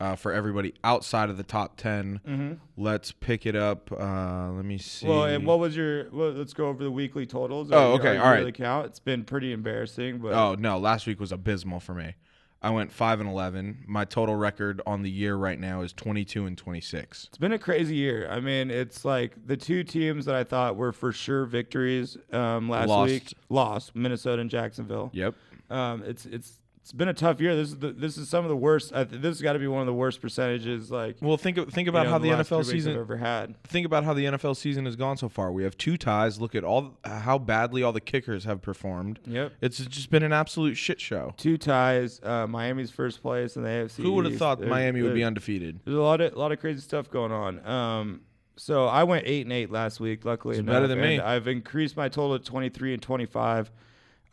S2: uh, for everybody outside of the top 10. Let's pick it up. Uh, let me see.
S3: Mm-hmm. Well, and what was your? Well, let's go over the weekly totals.
S2: Oh,
S3: Are you-
S2: okay,
S3: you
S2: all right.
S3: Really count. It's been pretty embarrassing, but
S2: oh, no. Last week was abysmal for me. I went 5 and 11. My total record on the year right now is 22 and 26.
S3: It's been a crazy year. I mean, it's like the two teams that I thought were for sure victories um, last
S2: Lost.
S3: week lost Minnesota and Jacksonville.
S2: Yep.
S3: Um, it's it's it's been a tough year. This is the, this is some of the worst. I th- this has got to be one of the worst percentages. Like
S2: Well, think think
S3: you
S2: about
S3: know,
S2: how the
S3: three
S2: NFL season
S3: ever had.
S2: think about how the NFL season has gone so far. We have two ties. Look at all how badly all the kickers have performed.
S3: Yep.
S2: It's just been an absolute shit show.
S3: Two ties. Uh, Miami's first place in the AFC.
S2: Who would have thought Miami would be undefeated?
S3: There's a lot of a lot of crazy stuff going on. Um, so I went eight and eight last week. Luckily, enough,
S2: better than me.
S3: I've increased my total to 23 and 25.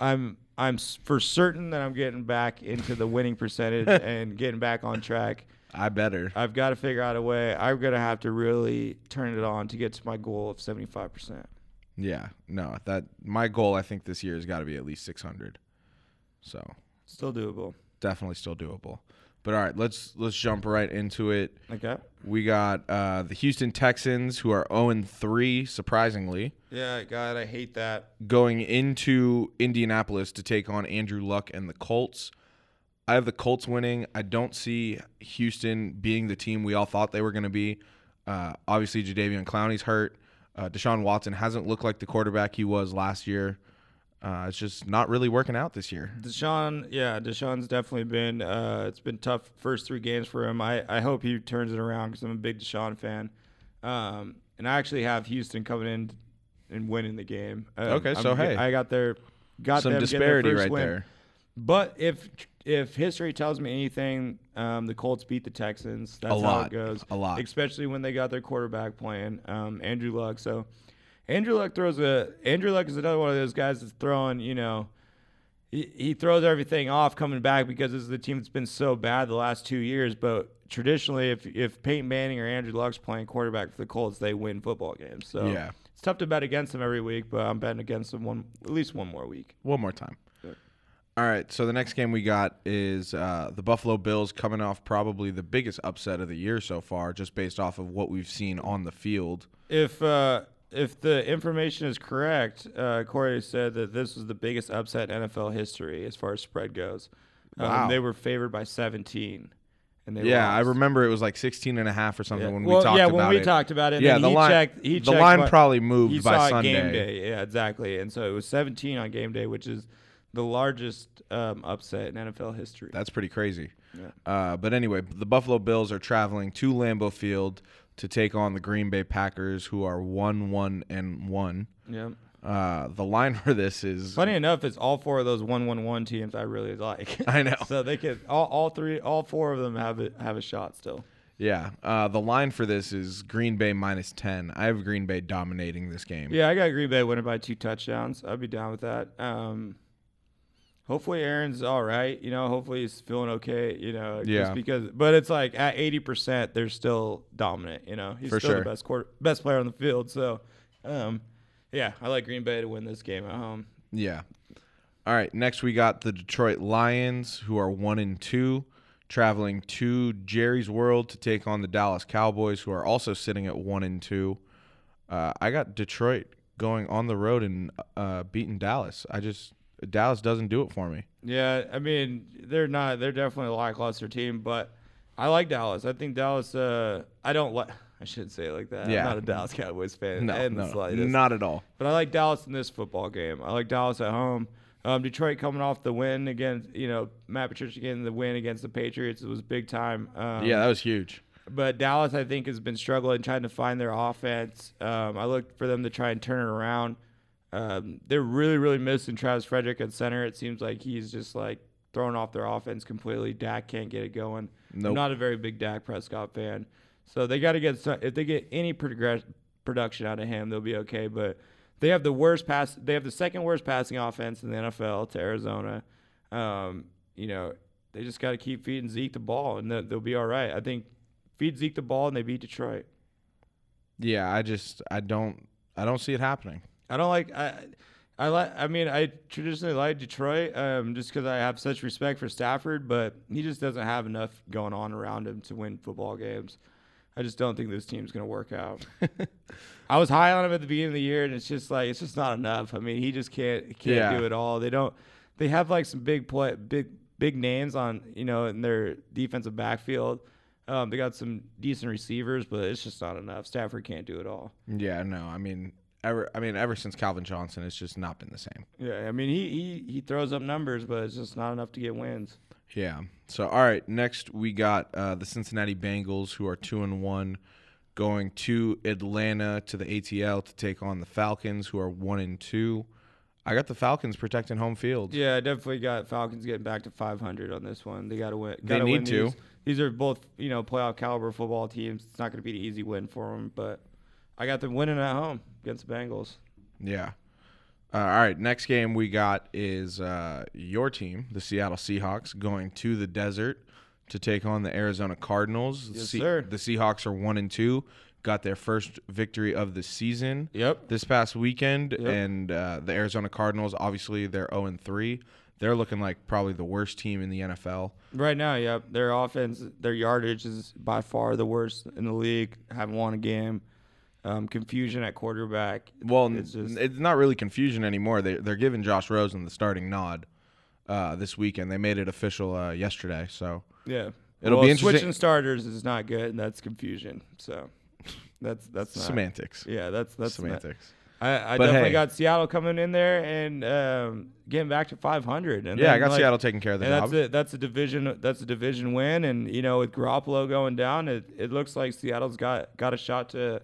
S3: I'm I'm for certain that I'm getting back into the winning percentage and getting back on track.
S2: I better.
S3: I've got to figure out a way. I'm gonna have to really turn it on to get to my goal of 75 percent.
S2: Yeah, no, that my goal I think this year has got to be at least 600. So
S3: Still doable.
S2: definitely still doable. But all right, let's let's jump right into it.
S3: Okay.
S2: We got uh, the Houston Texans who are 0 and 3, surprisingly,
S3: Yeah, God, I hate that.
S2: going into Indianapolis to take on Andrew Luck and the Colts. I have the Colts winning. I don't see Houston being the team we all thought they were going to be. Uh, obviously, Jadeveon Clowney's hurt. Uh, Deshaun Watson hasn't looked like the quarterback he was last year. Uh, it's just not really working out this year.
S3: Deshaun, yeah, Deshaun's definitely been. Uh, it's been tough first three games for him. I, I hope he turns it around because I'm a big Deshaun fan. Um, and I actually have Houston coming in and winning the game. Um,
S2: Okay,
S3: I'm
S2: so hey.
S3: I got their got
S2: Some
S3: them getting their
S2: disparity
S3: first
S2: right
S3: win.
S2: there.
S3: But if if history tells me anything, um, the Colts beat the Texans. That's how
S2: lot.
S3: it goes.
S2: A lot.
S3: especially when they got their quarterback playing, um, Andrew Luck. So Andrew Luck throws a Andrew Luck is another one of those guys that's throwing, you know, he, he throws everything off coming back because this is the team that's been so bad the last two years. But traditionally, if if Peyton Manning or Andrew Luck's playing quarterback for the Colts, they win football games. So
S2: Yeah.
S3: it's tough to bet against them every week, but I'm betting against them one at least one more week.
S2: One more time. All right, so the next game we got is uh, the Buffalo Bills coming off probably the biggest upset of the year so far, just based off of what we've seen on the field.
S3: If uh, if the information is correct, uh, Corey said that this was the biggest upset in NFL history as far as spread goes. Um,
S2: Wow.
S3: They were favored by 17. And they
S2: Yeah, I
S3: lost.
S2: remember it was like 16 and a half or something when
S3: well,
S2: we talked about it.
S3: yeah,
S2: about
S3: when we
S2: it.
S3: talked about it, and
S2: yeah,
S3: then
S2: the
S3: he
S2: line,
S3: checked. He
S2: the
S3: checked
S2: line
S3: what-
S2: probably moved
S3: he
S2: by
S3: saw it
S2: Sunday.
S3: game day. Yeah, exactly. And so it was 17 on game day, which is the largest um, upset in NFL history.
S2: That's pretty crazy.
S3: Yeah.
S2: Uh, but anyway, the Buffalo Bills are traveling to Lambeau Field to take on the Green Bay Packers, who are one, one, and one.
S3: yeah.
S2: Uh, the line for this is
S3: Funny enough, it's all four of those one-one-one teams I really like.
S2: I know.
S3: so they could all, all three, all four of them have it have a shot still.
S2: yeah. Uh, the line for this is Green Bay minus 10. I have Green Bay dominating this game.
S3: Yeah, I got Green Bay winning by two touchdowns. I'd be down with that. Um, hopefully Aaron's all right. You know, hopefully he's feeling okay. You know,
S2: Yeah.
S3: just because. But it's like at eighty percent, they're still dominant. You know, he's
S2: For
S3: still
S2: sure.
S3: the best quarter, best player on the field. So, um, yeah, I like Green Bay to win this game at home.
S2: Yeah. All right. Next, we got the Detroit Lions, who are one and two, traveling to Jerry's World to take on the Dallas Cowboys, who are also sitting at one and two. Uh, I got Detroit going on the road and uh, beating Dallas. I just Dallas doesn't do it for me.
S3: Yeah, I mean they're not. They're definitely a lackluster team, but I like Dallas. I think Dallas. Uh, I don't like. I shouldn't say it like that.
S2: Yeah.
S3: I'm not a Dallas Cowboys fan.
S2: No,
S3: in the
S2: no,
S3: slightest.
S2: not at all.
S3: But I like Dallas in this football game. I like Dallas at home. Um, Detroit coming off the win against, you know, Matt Patricia getting the win against the Patriots. It was big time. Um,
S2: yeah, that was huge.
S3: but Dallas, I think, has been struggling trying to find their offense. Um, I look for them to try and turn it around. Um, they're really, really missing Travis Frederick at center. It seems like he's just like throwing off their offense completely. Dak can't get it going.
S2: Nope.
S3: I'm not a very big Dak Prescott fan, so they got to get some, if they get any progress, production out of him, they'll be okay. But they have the worst pass. They have the second worst passing offense in the NFL to Arizona. Um, you know, they just got to keep feeding Zeke the ball, and they'll, they'll be all right. I think feed Zeke the ball, and they beat Detroit.
S2: Yeah, I just I don't I don't see it happening.
S3: I don't like I. I like. I mean, I traditionally like Detroit, um, just because I have such respect for Stafford, but he just doesn't have enough going on around him to win football games. I just don't think this team's gonna work out. I was high on him at the beginning of the year, and it's just like it's just not enough. I mean, he just can't can't
S2: Yeah.
S3: do it all. They don't. They have like some big play, big big names on you know in their defensive backfield. Um, they got some decent receivers, but it's just not enough. Stafford can't do it all.
S2: Yeah, no, I mean ever I mean ever since Calvin Johnson, it's just not been the same.
S3: Yeah, I mean he he he throws up numbers, but it's just not enough to get wins.
S2: Yeah. So all right, next we got uh, the Cincinnati Bengals, who are two and one, going to Atlanta to the ATL to take on the Falcons, who are one and two. I got the Falcons protecting home field.
S3: Yeah, I definitely got Falcons getting back to 500 on this one. They got to win.
S2: They
S3: gotta
S2: need
S3: win
S2: to.
S3: These. these are both you know playoff caliber football teams. It's not going to be an easy win for them, but I got them winning at home against the Bengals.
S2: Yeah. Uh, all right. Next game we got is uh, your team, the Seattle Seahawks, going to the desert to take on the Arizona Cardinals.
S3: Yes,
S2: Se-
S3: sir.
S2: The Seahawks are one and two. Got their first victory of the season.
S3: Yep.
S2: this past weekend,
S3: Yep.
S2: and uh, the Arizona Cardinals, obviously, they're 0 and 3. They're looking like probably the worst team in the NFL.
S3: Right now, yep. Their offense, their yardage is by far the worst in the league. Haven't won a game. Um, confusion at quarterback.
S2: Well,
S3: it's just
S2: it's not really confusion anymore. They, they're giving Josh Rosen the starting nod uh, this weekend. They made it official uh, yesterday. So
S3: yeah.
S2: It'll
S3: well,
S2: be interesting-
S3: Switching starters is not good, and that's confusion. So that's that's not,
S2: semantics.
S3: Yeah, that's that's not-
S2: semantics.
S3: I, I definitely
S2: hey.
S3: got Seattle coming in there and um, getting back to 500. And
S2: yeah,
S3: then,
S2: I got
S3: like,
S2: Seattle taking care of the
S3: And
S2: job.
S3: that's it. That's a division. That's a division win. And you know, with Garoppolo going down, it, it looks like Seattle's got got a shot to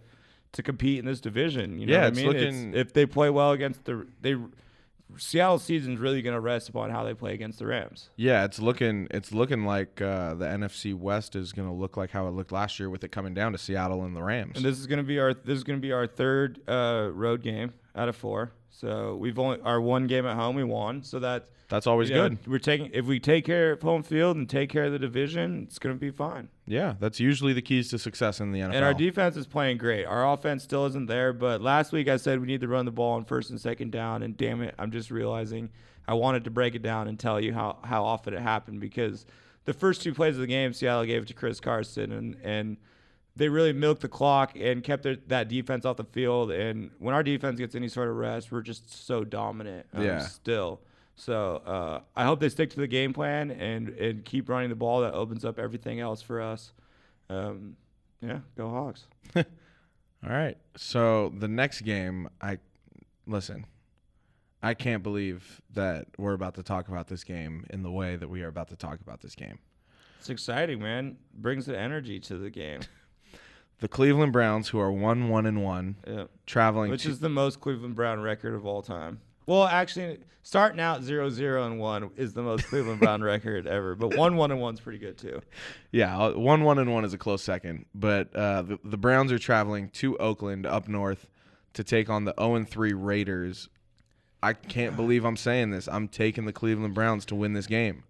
S3: to compete in this division. You know
S2: Yeah,
S3: what I mean?
S2: looking-
S3: if they play well against the they Seattle's season's really going to rest upon how they play against the Rams.
S2: Yeah, it's looking it's looking like uh, the NFC West is going to look like how it looked last year with it coming down to Seattle and the Rams.
S3: And this is going to be our this is going to be our third uh, road game out of four. So we've only our one game at home we won. So that
S2: That's always
S3: you know,
S2: good.
S3: We're taking if we take care of home field and take care of the division, it's gonna be fine.
S2: Yeah, that's usually the keys to success in the NFL.
S3: And our defense is playing great. Our offense still isn't there, but last week I said we need to run the ball on first and second down, and damn it, I'm just realizing I wanted to break it down and tell you how, how often it happened because the first two plays of the game, Seattle gave it to Chris Carson, and and they really milked the clock and kept their, that defense off the field. And when our defense gets any sort of rest, we're just so dominant. Um,
S2: Yeah.
S3: Still. So uh, I hope they stick to the game plan and and keep running the ball. That opens up everything else for us. Um, yeah, go Hawks.
S2: All right. So the next game, I listen. I can't believe that we're about to talk about this game in the way that we are about to talk about this game.
S3: It's exciting, man. Brings the energy to the game.
S2: The Cleveland Browns, who are one one and one,
S3: Yeah.
S2: traveling
S3: Which
S2: to,
S3: is the most Cleveland Brown record of all time. Well, actually, starting out 0 0 and 1 is the most Cleveland Brown record ever. But 1 1 and 1 is pretty good, too.
S2: yeah, uh, one one and one is a close second. But uh, the, the Browns are traveling to Oakland up north to take on the 0 3 Raiders. I can't believe I'm saying this. I'm taking the Cleveland Browns to win this game.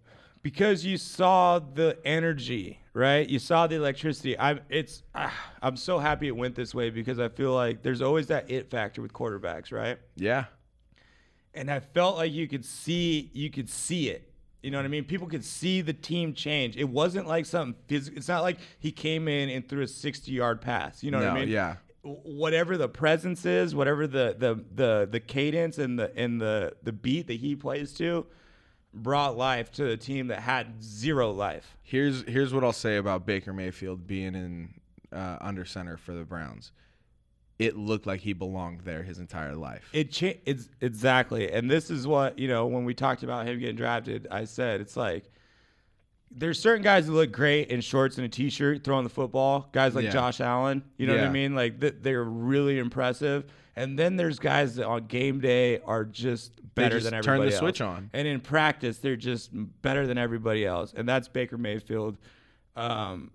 S3: Because you saw the energy, right? You saw the electricity. I'm it's ah, I'm so happy it went this way because I feel like there's always that it factor with quarterbacks, right?
S2: Yeah,
S3: and I felt like you could see you could see it. You know what I mean? People could see the team change. It wasn't like something physical. It's not like he came in and threw a 60-yard pass. You know what I mean?
S2: yeah.
S3: Whatever the presence is, whatever the the the the cadence and the and the the beat that he plays to, brought life to a team that had zero life.
S2: Here's here's what I'll say about Baker Mayfield being in uh, under center for the Browns. It looked like he belonged there his entire life.
S3: It cha- it's exactly, and this is what you know when we talked about him getting drafted. I said it's like there's certain guys who look great in shorts and a t-shirt throwing the football. Guys like
S2: Yeah.
S3: Josh Allen, you know what I mean? Like th- they're really impressive. And then there's guys that on game day are just better
S2: just
S3: than everybody. Else.
S2: Turn the
S3: else.
S2: switch on.
S3: And in practice, they're just better than everybody else. And that's Baker Mayfield. Um,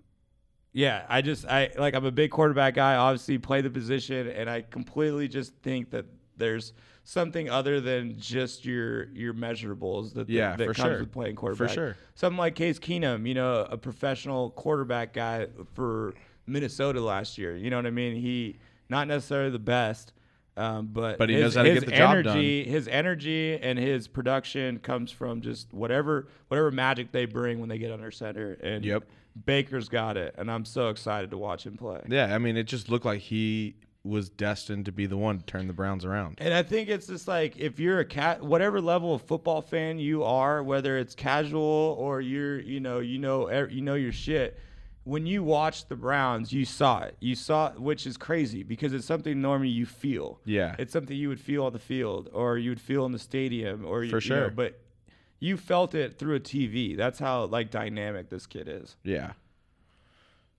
S3: yeah, I just I like I'm a big quarterback guy. Obviously, play the position, and I completely just think that there's something other than just your your measurables that
S2: Yeah,
S3: that,
S2: for
S3: comes
S2: sure.
S3: with playing quarterback.
S2: For sure.
S3: Something like Case Keenum, you know, a professional quarterback guy for Minnesota last year. You know what I mean? He not necessarily the best. Um, but
S2: But he
S3: his,
S2: knows how to get the job done.
S3: energy, his energy and his production comes from just whatever whatever magic they bring when they get under center. And
S2: Yep.
S3: Baker's got it, and I'm so excited to watch him play.
S2: Yeah, I mean, it just looked like he was destined to be the one to turn the Browns around.
S3: And I think it's just like if you're a cat, whatever level of football fan you are, whether it's casual or you're, you know, you know, er- you know your shit. When you watched the Browns, you saw it. You saw, it, which is crazy because it's something normally you feel.
S2: Yeah.
S3: it's something you would feel on the field or you would feel in the stadium or you,
S2: For
S3: you know,
S2: sure.
S3: but you felt it through a TV. That's how like dynamic this kid is.
S2: Yeah.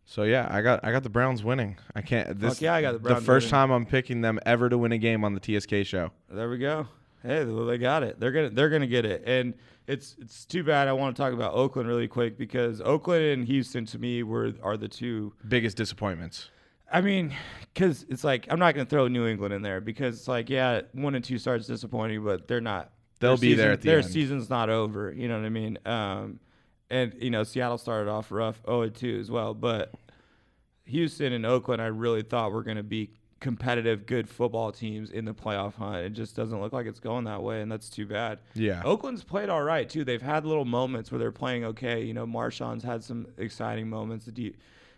S2: So yeah, I got I got the Browns winning. I can't. This,
S3: yeah, I got the Browns The
S2: first
S3: winning.
S2: time I'm picking them ever to win a game on the TSK show.
S3: There we go. Hey, well, they got it. They're gonna they're gonna get it. And it's it's too bad. I want to talk about Oakland really quick because Oakland and Houston to me were are the two.
S2: Biggest disappointments.
S3: I mean, because it's like I'm not gonna throw New England in there because it's like yeah, one and two starts disappointing, but they're not.
S2: They'll be there at the
S3: Their
S2: end.
S3: season's not over. You know what I mean? Um, and you know Seattle started off rough, 0 2 as well, but Houston and Oakland, I really thought were going to be competitive, good football teams in the playoff hunt. It just doesn't look like it's going that way, and that's too bad.
S2: Yeah.
S3: Oakland's played all right too. They've had little moments where they're playing okay. You know, Marshawn's had some exciting moments.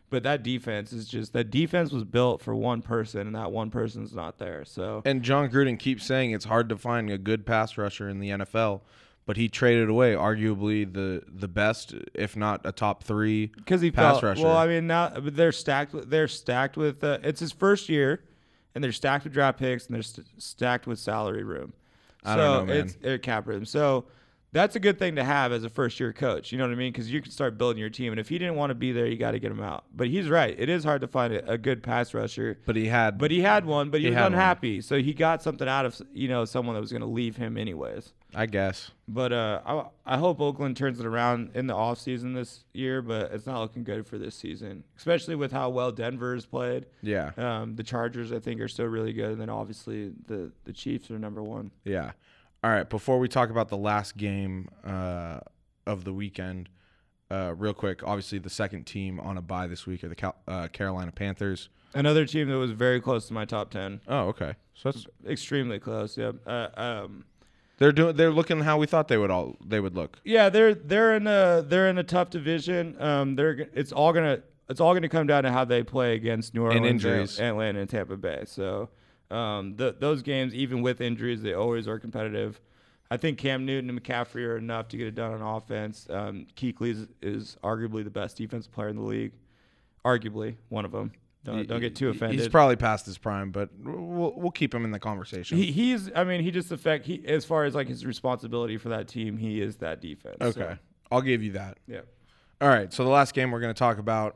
S3: But that defense is just that defense was built for one person, and that one person's not there. So
S2: And Jon Gruden keeps saying it's hard to find a good pass rusher in the NFL, but he traded away arguably the the best, if not a top three,
S3: because he
S2: pass
S3: felt
S2: rusher.
S3: well. I mean, now they're stacked. With, they're stacked with. Uh, it's his first year, and they're stacked with draft picks, and they're st- stacked with salary room.
S2: I
S3: so
S2: don't know, man.
S3: it's uh, cap room. So that's a good thing to have as a first year coach. You know what I mean? Because you can start building your team. And if he didn't want to be there, you got to get him out. But he's right. It is hard to find a, a good pass rusher.
S2: But he had.
S3: But he had one, but he,
S2: He
S3: was
S2: had one.
S3: unhappy. So he got something out of you know someone that was going to leave him anyways.
S2: I guess.
S3: But uh, I, I hope Oakland turns it around in the offseason this year, but it's not looking good for this season, especially with how well Denver Denver's played.
S2: Yeah.
S3: Um, the Chargers, I think, are still really good, and then obviously the the Chiefs are number one.
S2: Yeah. All right. Before we talk about the last game uh, of the weekend, uh, real quick. Obviously, the second team on a bye this week are the Cal- uh, Carolina Panthers.
S3: Another team that was very close to my top ten.
S2: Oh, okay. So that's
S3: extremely close. Yeah. Uh, um,
S2: they're doing. They're looking how we thought they would all they would look.
S3: yeah, they're they're in a they're in a tough division. Um, they're it's all gonna it's all gonna come down to how they play against New Orleans,
S2: injuries.
S3: Atlanta, and Tampa Bay. So, um, the, those games, even with injuries, they always are competitive. I think Cam Newton and McCaffrey are enough to get it done on offense. Um, Kuechly is, is arguably the best defensive player in the league, arguably one of them. Don't, don't get too offended.
S2: He's probably past his prime, but we'll we'll keep him in the conversation.
S3: he, he's. I mean, he just affect. He as far as like his responsibility for that team, he is that defense. So,
S2: okay. I'll give you that.
S3: yeah.
S2: All right. So the last game we're going to talk about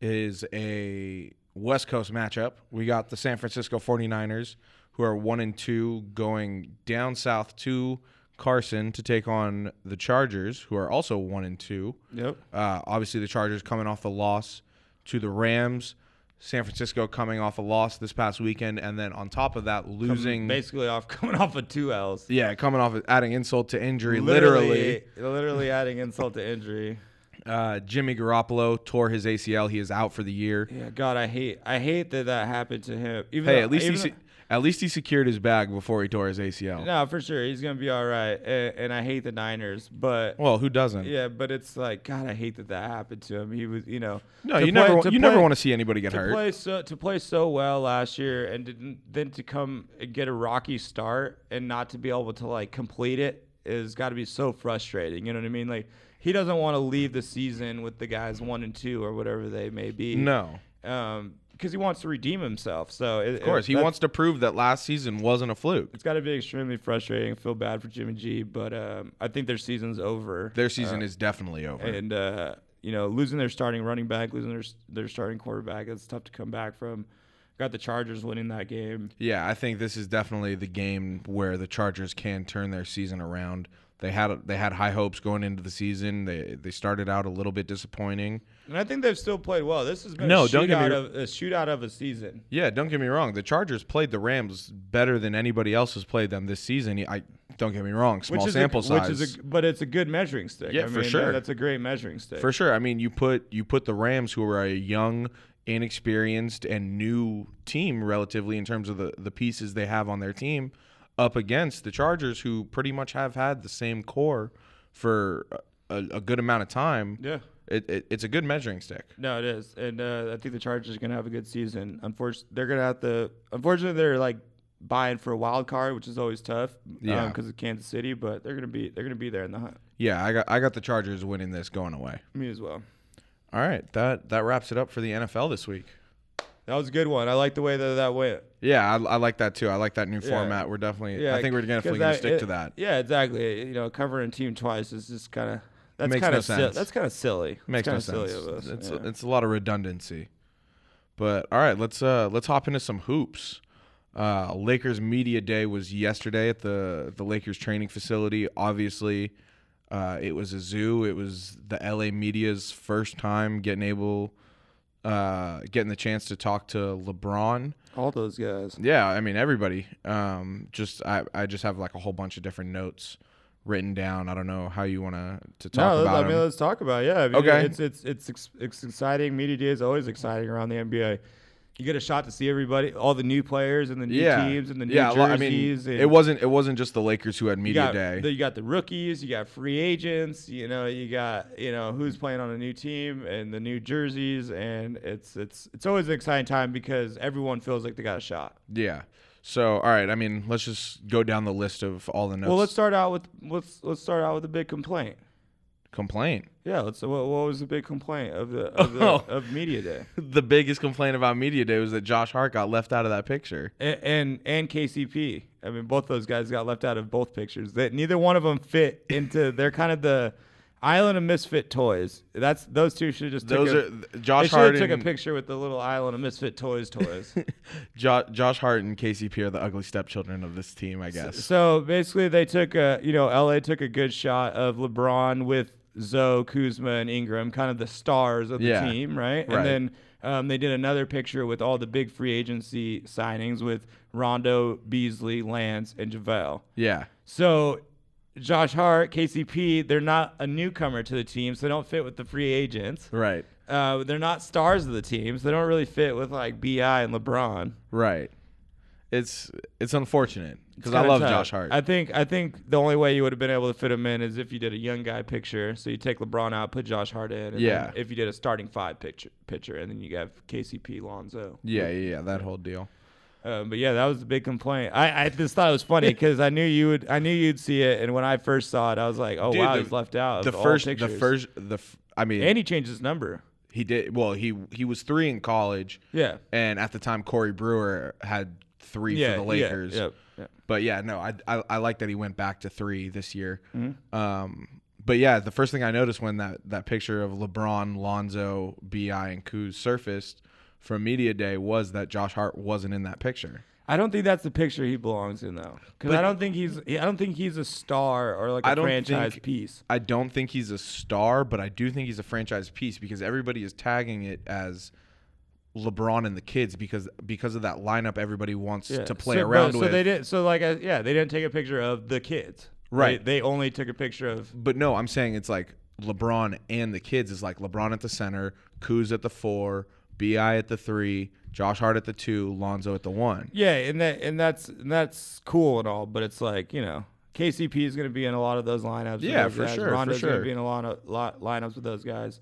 S2: is a West Coast matchup. We got the San Francisco 49ers, who are 1 and 2, going down south to Carson to take on the Chargers, who are also 1 and 2.
S3: Yep.
S2: Uh, obviously, the Chargers coming off the loss to the Rams. San Francisco coming off a loss this past weekend, and then on top of that, losing.
S3: basically off coming off of two L's.
S2: yeah, coming off of adding insult to injury, literally.
S3: literally, literally adding insult to injury.
S2: Uh, Jimmy Garoppolo tore his ACL. He is out for the year.
S3: Yeah, God, I hate, I hate that that happened to him. Even
S2: Hey,
S3: though-
S2: at least he se- at least he secured his bag before he tore his ACL.
S3: no, for sure, he's gonna be all right. And, and I hate the Niners, but
S2: Well, who doesn't?
S3: yeah, but it's like, God, I hate that that happened to him. He was, you know,
S2: No, you
S3: play-
S2: never you never want to see anybody get
S3: to
S2: hurt.
S3: play so to play so well last year and then to come and get a rocky start and not to be able to like complete it is got to be so frustrating. You know what I mean? Like he doesn't want to leave the season with the guys one and two or whatever they may be.
S2: No.
S3: um, because he wants to redeem himself. So it,
S2: Of course, he wants to prove that last season wasn't a fluke.
S3: It's got to be extremely frustrating. I feel bad for Jimmy G, but um, I think their season's over.
S2: Their season is definitely over.
S3: and uh, you know, losing their starting running back, losing their their starting quarterback, it's tough to come back from. Got the Chargers winning that game.
S2: yeah, I think this is definitely the game where the Chargers can turn their season around. They had they had high hopes going into the season. They they started out a little bit disappointing.
S3: And I think they've still played well. This has been
S2: No,
S3: a
S2: don't get me
S3: shootout of a shootout of a season.
S2: Yeah, don't get me wrong. The Chargers played the Rams better than anybody else has played them this season. I don't get me wrong. Small
S3: which
S2: sample
S3: a,
S2: size.
S3: Which is a, but it's a good measuring stick.
S2: Yeah,
S3: I
S2: for
S3: mean,
S2: sure.
S3: That's a great measuring stick.
S2: For sure. I mean, you put you put the Rams, who are a young, inexperienced, and new team relatively in terms of the the pieces they have on their team, up against the Chargers, who pretty much have had the same core for a, a good amount of time.
S3: Yeah.
S2: It, it, it's a good measuring stick.
S3: No, it is, and uh, I think the Chargers are gonna have a good season. Unfortunately, they're gonna have to. Unfortunately, they're like buying for a wild card, which is always tough.
S2: Yeah.
S3: because of Kansas City, but they're gonna be they're gonna be there in the hunt.
S2: Yeah, I got I got the Chargers winning this going away.
S3: Me as well.
S2: All right, that that wraps it up for the NFL this week.
S3: That was a good one. I like the way that that went.
S2: Yeah, I, I like that too. I like that new
S3: Yeah.
S2: format. We're definitely.
S3: Yeah,
S2: I think we're definitely going to stick
S3: it-
S2: to that.
S3: Yeah, exactly. You know, covering a team twice is just kind of that's kind
S2: no
S3: of
S2: sense.
S3: that's kind of silly.
S2: Makes no sense.
S3: Us.
S2: It's
S3: yeah.
S2: it's a lot of redundancy. But all right, let's uh let's hop into some hoops. Uh, Lakers media day was yesterday at the the Lakers training facility. Obviously, uh, it was a zoo. It was the LA media's first time getting able, uh, getting the chance to talk to LeBron.
S3: all those guys.
S2: Yeah, I mean everybody. Um, just I, I just have like a whole bunch of different notes written down. I don't know how you want to to talk
S3: no,
S2: about
S3: I mean,
S2: them.
S3: let's talk about it. yeah. I mean,
S2: Okay.
S3: it's it's it's ex- it's exciting. Media day is always exciting around the NBA. You get a shot to see everybody, all the new players and the new
S2: yeah,
S3: teams and the new
S2: yeah. well, I mean,
S3: jerseys.
S2: it wasn't it wasn't just the Lakers who had
S3: you
S2: media
S3: got
S2: day.
S3: the- you got the rookies, you got free agents. You know, you got you know who's playing on a new team and the new jerseys, and it's it's it's always an exciting time because everyone feels like they got a shot.
S2: yeah. So all right, I mean, let's just go down the list of all the notes.
S3: Well, let's start out with let's let's start out with a big complaint.
S2: Complaint.
S3: Yeah, let's. What, what was the big complaint of the of, the,
S2: Oh.
S3: of media day?
S2: The biggest complaint about media day was that Josh Hart got left out of that picture.
S3: and and, and KCP. I mean, both those guys got left out of both pictures. That neither one of them fit into. They're kind of the Island of Misfit Toys. That's those two should just
S2: Those
S3: a,
S2: are Josh Hart
S3: took a picture with the little Island of Misfit Toys toys.
S2: jo- Josh Hart and KCP are the ugly stepchildren of this team, I guess.
S3: So basically, they took a you know LA took a good shot of LeBron with Zo, Kuzma, and Ingram, kind of the stars of the
S2: Yeah.
S3: team, right?
S2: Right.
S3: And then um, they did another picture with all the big free agency signings with Rondo, Beasley, Lance, and JaVale.
S2: yeah,
S3: So Josh Hart, KCP, they're not a newcomer to the team, so they don't fit with the free agents.
S2: right,
S3: Uh, they're not stars of the team, so they don't really fit with like Bi and LeBron.
S2: right. It's it's unfortunate because I love
S3: tough.
S2: Josh Hart.
S3: I think I think the only way you would have been able to fit him in is if you did a young guy picture. So you take LeBron out, put Josh Hart in. And
S2: Yeah.
S3: If you did a starting five picture, picture, and then you have KCP, Lonzo.
S2: yeah, yeah, yeah, that whole deal.
S3: Um, but yeah, that was the big complaint. I, I just thought it was funny because I knew you would. I knew you'd see it, and when I first saw it, I was like, "Oh
S2: Dude,
S3: wow,
S2: the-
S3: he's left out."
S2: The
S3: of all
S2: first, the first, the f- I mean,
S3: and he changed his number.
S2: he did well. He he was three in college,
S3: Yeah.
S2: and at the time Corey Brewer had three
S3: Yeah.
S2: for the Lakers.
S3: Yeah. yeah.
S2: But yeah, no, I, I I like that he went back to three this year.
S3: Mm-hmm.
S2: Um, but yeah, the first thing I noticed when that that picture of LeBron, Lonzo, Bi, and Kuz surfaced from media day was that Josh Hart wasn't in that picture.
S3: I don't think that's the picture he belongs in though, because I don't think he's. I don't think he's a star or like a
S2: I don't
S3: franchise
S2: think-
S3: piece.
S2: I don't think he's a star, but I do think he's a franchise piece because everybody is tagging it as LeBron and the kids because because of that lineup everybody wants
S3: Yeah.
S2: to play
S3: so,
S2: around
S3: so
S2: with.
S3: So they did. So like, uh, yeah, they didn't take a picture of the kids.
S2: Right.
S3: They, they only took a picture of.
S2: But no, I'm saying it's like LeBron and the kids is like LeBron at the center, Kuz at the four, Bi at the three, Josh Hart at the two, Lonzo at the one.
S3: Yeah, and that and that's and that's cool and all, but it's like you know, KCP is going to be in a lot of those lineups.
S2: Yeah, for
S3: guys.
S2: sure, for
S3: Rondo's going to be in a lot of lot, lineups with those guys.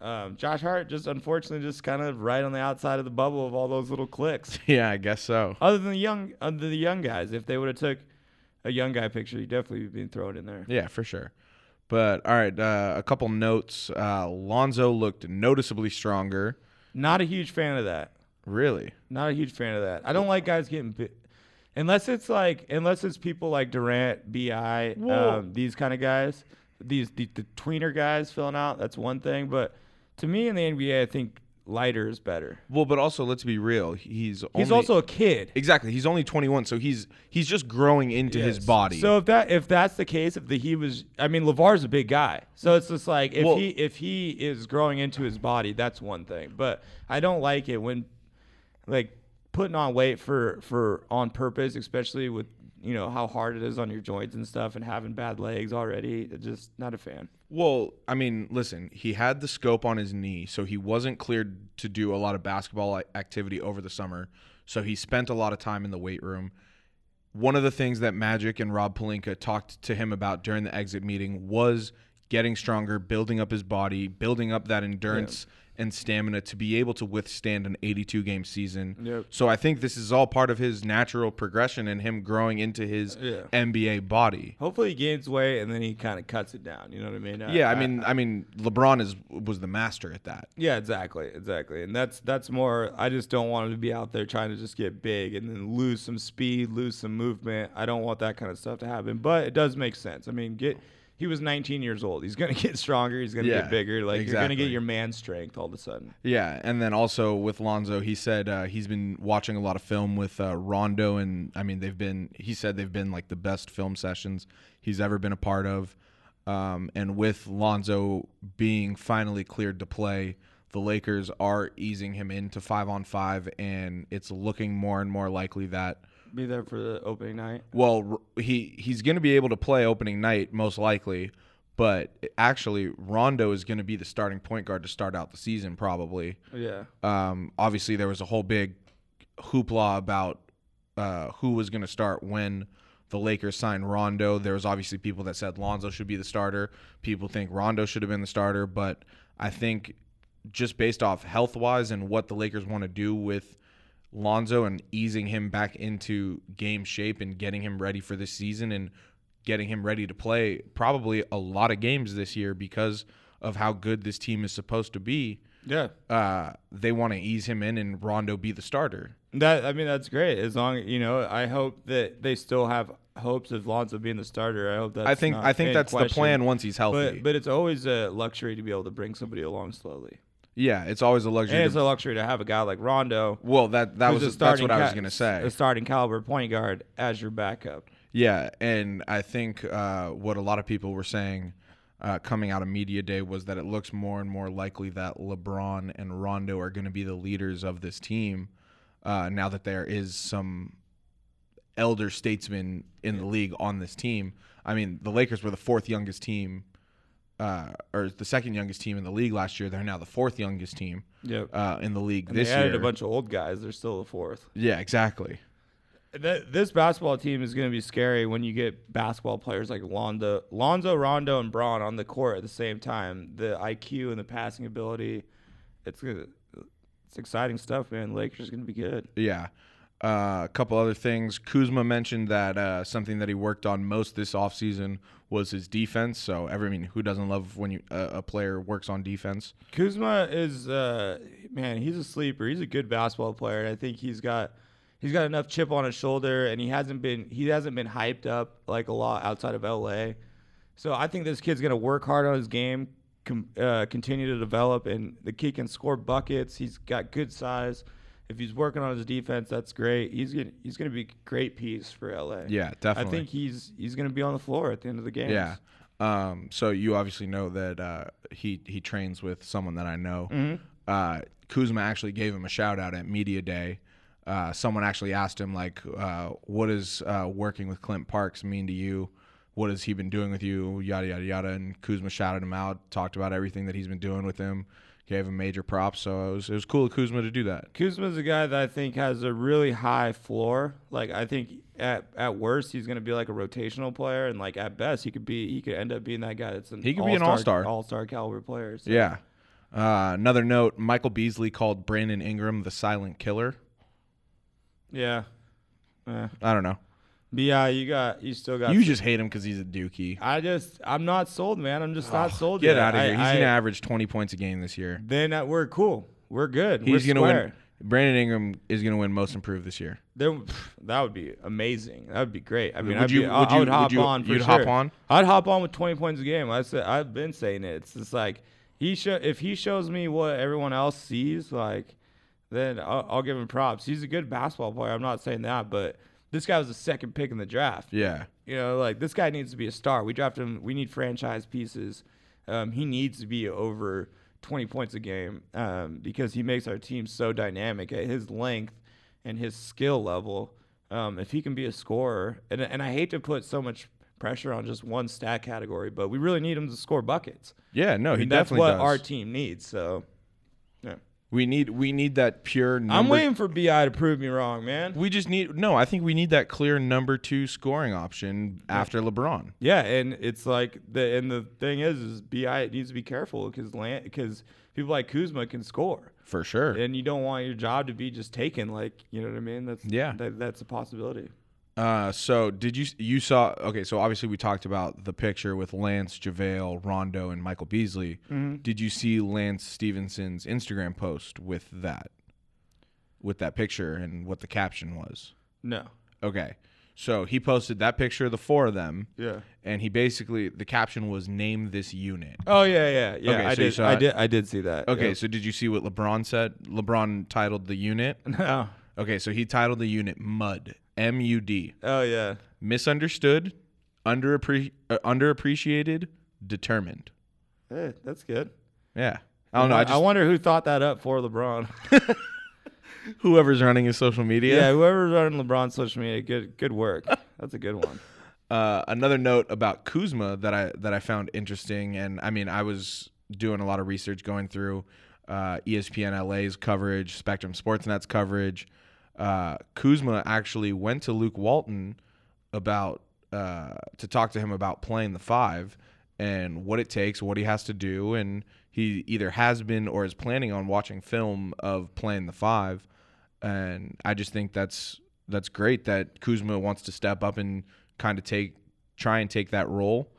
S3: Um, Josh Hart just unfortunately just kind of right on the outside of the bubble of all those little clicks.
S2: Yeah, I guess so.
S3: Other than the young, other than the young guys, if they would have took a young guy picture, he'd definitely be thrown in there.
S2: Yeah, for sure. But all right, uh, a couple notes. Uh, Lonzo looked noticeably stronger.
S3: Not a huge fan of that.
S2: Really?
S3: Not a huge fan of that. I don't like guys getting bit. Unless it's like, unless it's people like Durant, Bi, um, these kind of guys, these the, the tweener guys filling out. That's one thing. But to me in the NBA, I think lighter is better.
S2: Well, but also let's be real. He's
S3: He's also a kid.
S2: exactly. He's only 21, so he's he's just growing into his body.
S3: So if that if that's the case, if the he was, I mean, Lavar's a big guy, so it's just like if
S2: Well-
S3: he if he is growing into his body, that's one thing. But I don't like it when like putting on weight for for on purpose, especially with you know how hard it is on your joints and stuff, and having bad legs already. Just not a fan.
S2: Well, I mean, listen, he had the scope on his knee, so he wasn't cleared to do a lot of basketball activity over the summer. So he spent a lot of time in the weight room. One of the things that Magic and Rob Pelinka talked to him about during the exit meeting was getting stronger, building up his body, building up that endurance and stamina to be able to withstand an 82 game season.
S3: Yep.
S2: So I think this is all part of his natural progression and him growing into his
S3: Yeah.
S2: NBA body.
S3: Hopefully he gains weight and then he kind of cuts it down. You know what I mean?
S2: Yeah, I mean, I mean, LeBron is was the master at that.
S3: Yeah, exactly, exactly, and that's that's more. I just don't want him to be out there trying to just get big and then lose some speed, lose some movement. I don't want that kind of stuff to happen. But it does make sense. I mean, get he was 19 years old. He's gonna get stronger. He's gonna
S2: Yeah,
S3: get bigger. Like you're gonna get your man strength all of a sudden.
S2: Yeah, and then also with Lonzo, he said uh, he's been watching a lot of film with uh, Rondo, and I mean they've been. He said they've been like the best film sessions he's ever been a part of. Um, and with Lonzo being finally cleared to play, the Lakers are easing him into five on five, and it's looking more and more likely that
S3: Be there for the opening night.
S2: well, he he's going to be able to play opening night most likely, but actually Rondo is going to be the starting point guard to start out the season probably.
S3: Yeah.
S2: Um, obviously, there was a whole big hoopla about uh, who was going to start when the Lakers signed Rondo. There was obviously people that said Lonzo should be the starter. People think Rondo should have been the starter, but I think just based off health wise and what the Lakers want to do with Lonzo and easing him back into game shape and getting him ready for this season and getting him ready to play probably a lot of games this year because of how good this team is supposed to be.
S3: Yeah.
S2: uh, they want to ease him in and Rondo be the starter.
S3: That I mean that's great. As long you know, I hope that they still have hopes of Lonzo being the starter. I hope that's
S2: I think I think
S3: in
S2: that's the plan once he's healthy.
S3: But but it's always a luxury to be able to bring somebody along slowly,
S2: yeah, it's always a luxury.
S3: and
S2: to-
S3: it's a luxury to have a guy like Rondo.
S2: well, that that was
S3: a
S2: that's what I was gonna say.
S3: A starting caliber point guard as your backup.
S2: Yeah, and I think uh, what a lot of people were saying uh, coming out of media day was that it looks more and more likely that LeBron and Rondo are going to be the leaders of this team uh, now that there is some elder statesmen in the league on this team. I mean, the Lakers were the fourth youngest team. Uh, or the second youngest team in the league last year. They're now the fourth youngest team
S3: Yep.
S2: uh, in the league
S3: And
S2: this
S3: they added
S2: year.
S3: a bunch of old guys. They're still the fourth.
S2: yeah, exactly.
S3: Th- This basketball team is going to be scary when you get basketball players like Lonzo, Lonzo, Rondo, and Bron on the court at the same time. The IQ and the passing ability, it's gonna- it's exciting stuff, man. Lakers going to be good.
S2: Yeah. Uh, a couple other things. Kuzma mentioned that uh, something that he worked on most this offseason was his defense. So, every, I mean, who doesn't love when you, uh, a player works on defense?
S3: Kuzma is uh, man, he's a sleeper. He's a good basketball player, and I think he's got he's got enough chip on his shoulder, and he hasn't been he hasn't been hyped up like a lot outside of LA. So I think this kid's gonna work hard on his game, com- uh, continue to develop, and the kid can score buckets. He's got good size. If he's working on his defense, that's great. He's gonna he's gonna be a great piece for LA.
S2: Yeah, definitely.
S3: I think he's he's gonna be on the floor at the end of the game.
S2: Yeah. Um, so you obviously know that uh, he he trains with someone that I know.
S3: Mm-hmm.
S2: Uh, Kuzma actually gave him a shout out at media day. Uh, someone actually asked him like, uh, "What does uh, working with Clint Parks mean to you? What has he been doing with you? Yada yada yada." And Kuzma shouted him out, talked about everything that he's been doing with him, gave him major props. So it was it was cool of Kuzma to do that.
S3: Kuzma's a guy that I think has a really high floor. Like I think at at worst he's going to be like a rotational player, and like at best he could be he could end up being that guy that's an
S2: He could be an all-star.
S3: all star caliber player. So.
S2: Yeah. Uh, another note: Michael Beasley called Brandon Ingram the silent killer.
S3: yeah. Eh.
S2: I don't know.
S3: Bi, you got you still got.
S2: You just hate him because he's a dookie.
S3: I just I'm not sold, man. I'm just not sold.
S2: Get
S3: yet.
S2: out of
S3: I-
S2: here. He's
S3: I-
S2: gonna average twenty points a game this year.
S3: Then uh, we're cool. We're good.
S2: He's
S3: we're
S2: gonna
S3: square.
S2: win. Brandon Ingram is gonna win Most Improved this year.
S3: Then that would be amazing. That would be great. I mean,
S2: Would
S3: I'd
S2: you-
S3: be,
S2: would
S3: I
S2: you-
S3: would
S2: would
S3: hop
S2: you-
S3: on for
S2: you'd
S3: sure.
S2: hop on?
S3: I'd hop on with 20 points a game. I said I've been saying it. It's just like he show if he shows me what everyone else sees, like then I'll, I'll give him props. He's a good basketball player. I'm not saying that, but this guy was the second pick in the draft.
S2: Yeah.
S3: You know, like this guy needs to be a star. We drafted him. We need franchise pieces. Um, he needs to be over 20 points a game um, because he makes our team so dynamic at his length and his skill level. Um, if he can be a scorer, and, and I hate to put so much pressure on just one stat category, but we really need him to score buckets.
S2: Yeah. No,
S3: I
S2: he
S3: mean, that's
S2: definitely
S3: what
S2: does.
S3: our team needs. So.
S2: We need we need that pure. Number,
S3: I'm waiting for Bi to prove me wrong, man.
S2: We just need no. I think we need that clear number two scoring option after LeBron.
S3: Yeah, and it's like the and the thing is, is Bi it needs to be careful because because people like Kuzma can score,
S2: For sure.
S3: and you don't want your job to be just taken. Like you know what I mean? That's
S2: Yeah.
S3: that, that's a possibility.
S2: Uh, so did you you saw? Okay, so obviously we talked about the picture with Lance, JaVale, Rondo, and Michael Beasley.
S3: Mm-hmm.
S2: Did you see Lance Stephenson's Instagram post with that, with that picture and what the caption was?
S3: No.
S2: Okay, so he posted that picture of the four of them,
S3: Yeah.
S2: and he basically the caption was "Name this unit."
S3: Oh yeah, yeah, yeah.
S2: Okay,
S3: I
S2: so
S3: did. I
S2: it.
S3: did. I did see that.
S2: Okay,
S3: yeah.
S2: so did you see what LeBron said? LeBron titled the unit.
S3: No.
S2: Okay, so he titled the unit "Mud." M U D.
S3: Oh yeah.
S2: Misunderstood, underappre- uh, underappreciated, determined.
S3: Hey, that's good.
S2: Yeah. I don't know. I just
S3: wonder who thought that up for LeBron.
S2: whoever's running his social media.
S3: yeah, whoever's running LeBron's social media, good, good work. That's a good one.
S2: Uh, another note about Kuzma that I that I found interesting, and I mean, I was doing a lot of research going through uh, ESPN LA's coverage, Spectrum Sportsnet's coverage. Uh, Kuzma actually went to Luke Walton about uh, to talk to him about playing the five and what it takes, what he has to do, and he either has been or is planning on watching film of playing the five. And I just think that's that's great that Kuzma wants to step up and kind of take try and take that role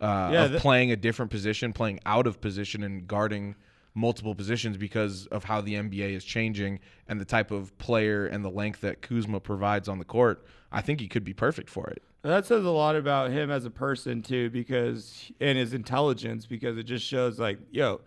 S2: uh,
S3: Yeah,
S2: of
S3: that-
S2: playing a different position, playing out of position and guarding multiple positions because of how the NBA is changing and the type of player and the length that Kuzma provides on the court, I think he could be perfect for it.
S3: That says a lot about him as a person too, because and his intelligence, because it just shows like, yo,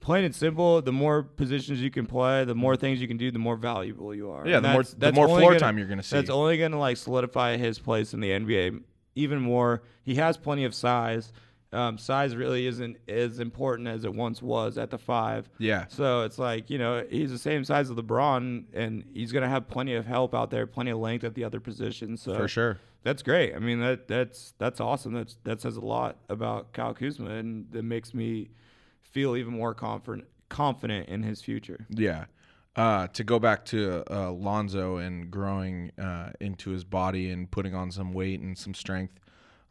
S3: plain and simple, the more positions you can play, the more things you can do, the more valuable you are.
S2: Yeah,
S3: And
S2: the more the more floor
S3: gonna-
S2: time you're gonna see.
S3: That's only gonna like solidify his place in the NBA even more. He has plenty of size. Um, size really isn't as important as it once was at the five.
S2: Yeah.
S3: So it's like you know he's the same size as LeBron, and he's gonna have plenty of help out there, plenty of length at the other positions. So
S2: For sure.
S3: that's great. I mean that that's that's awesome. That's that says a lot about Kyle Kuzma, and that makes me feel even more confident confident in his future.
S2: Yeah. Uh, to go back to uh, Lonzo and growing uh, into his body and putting on some weight and some strength.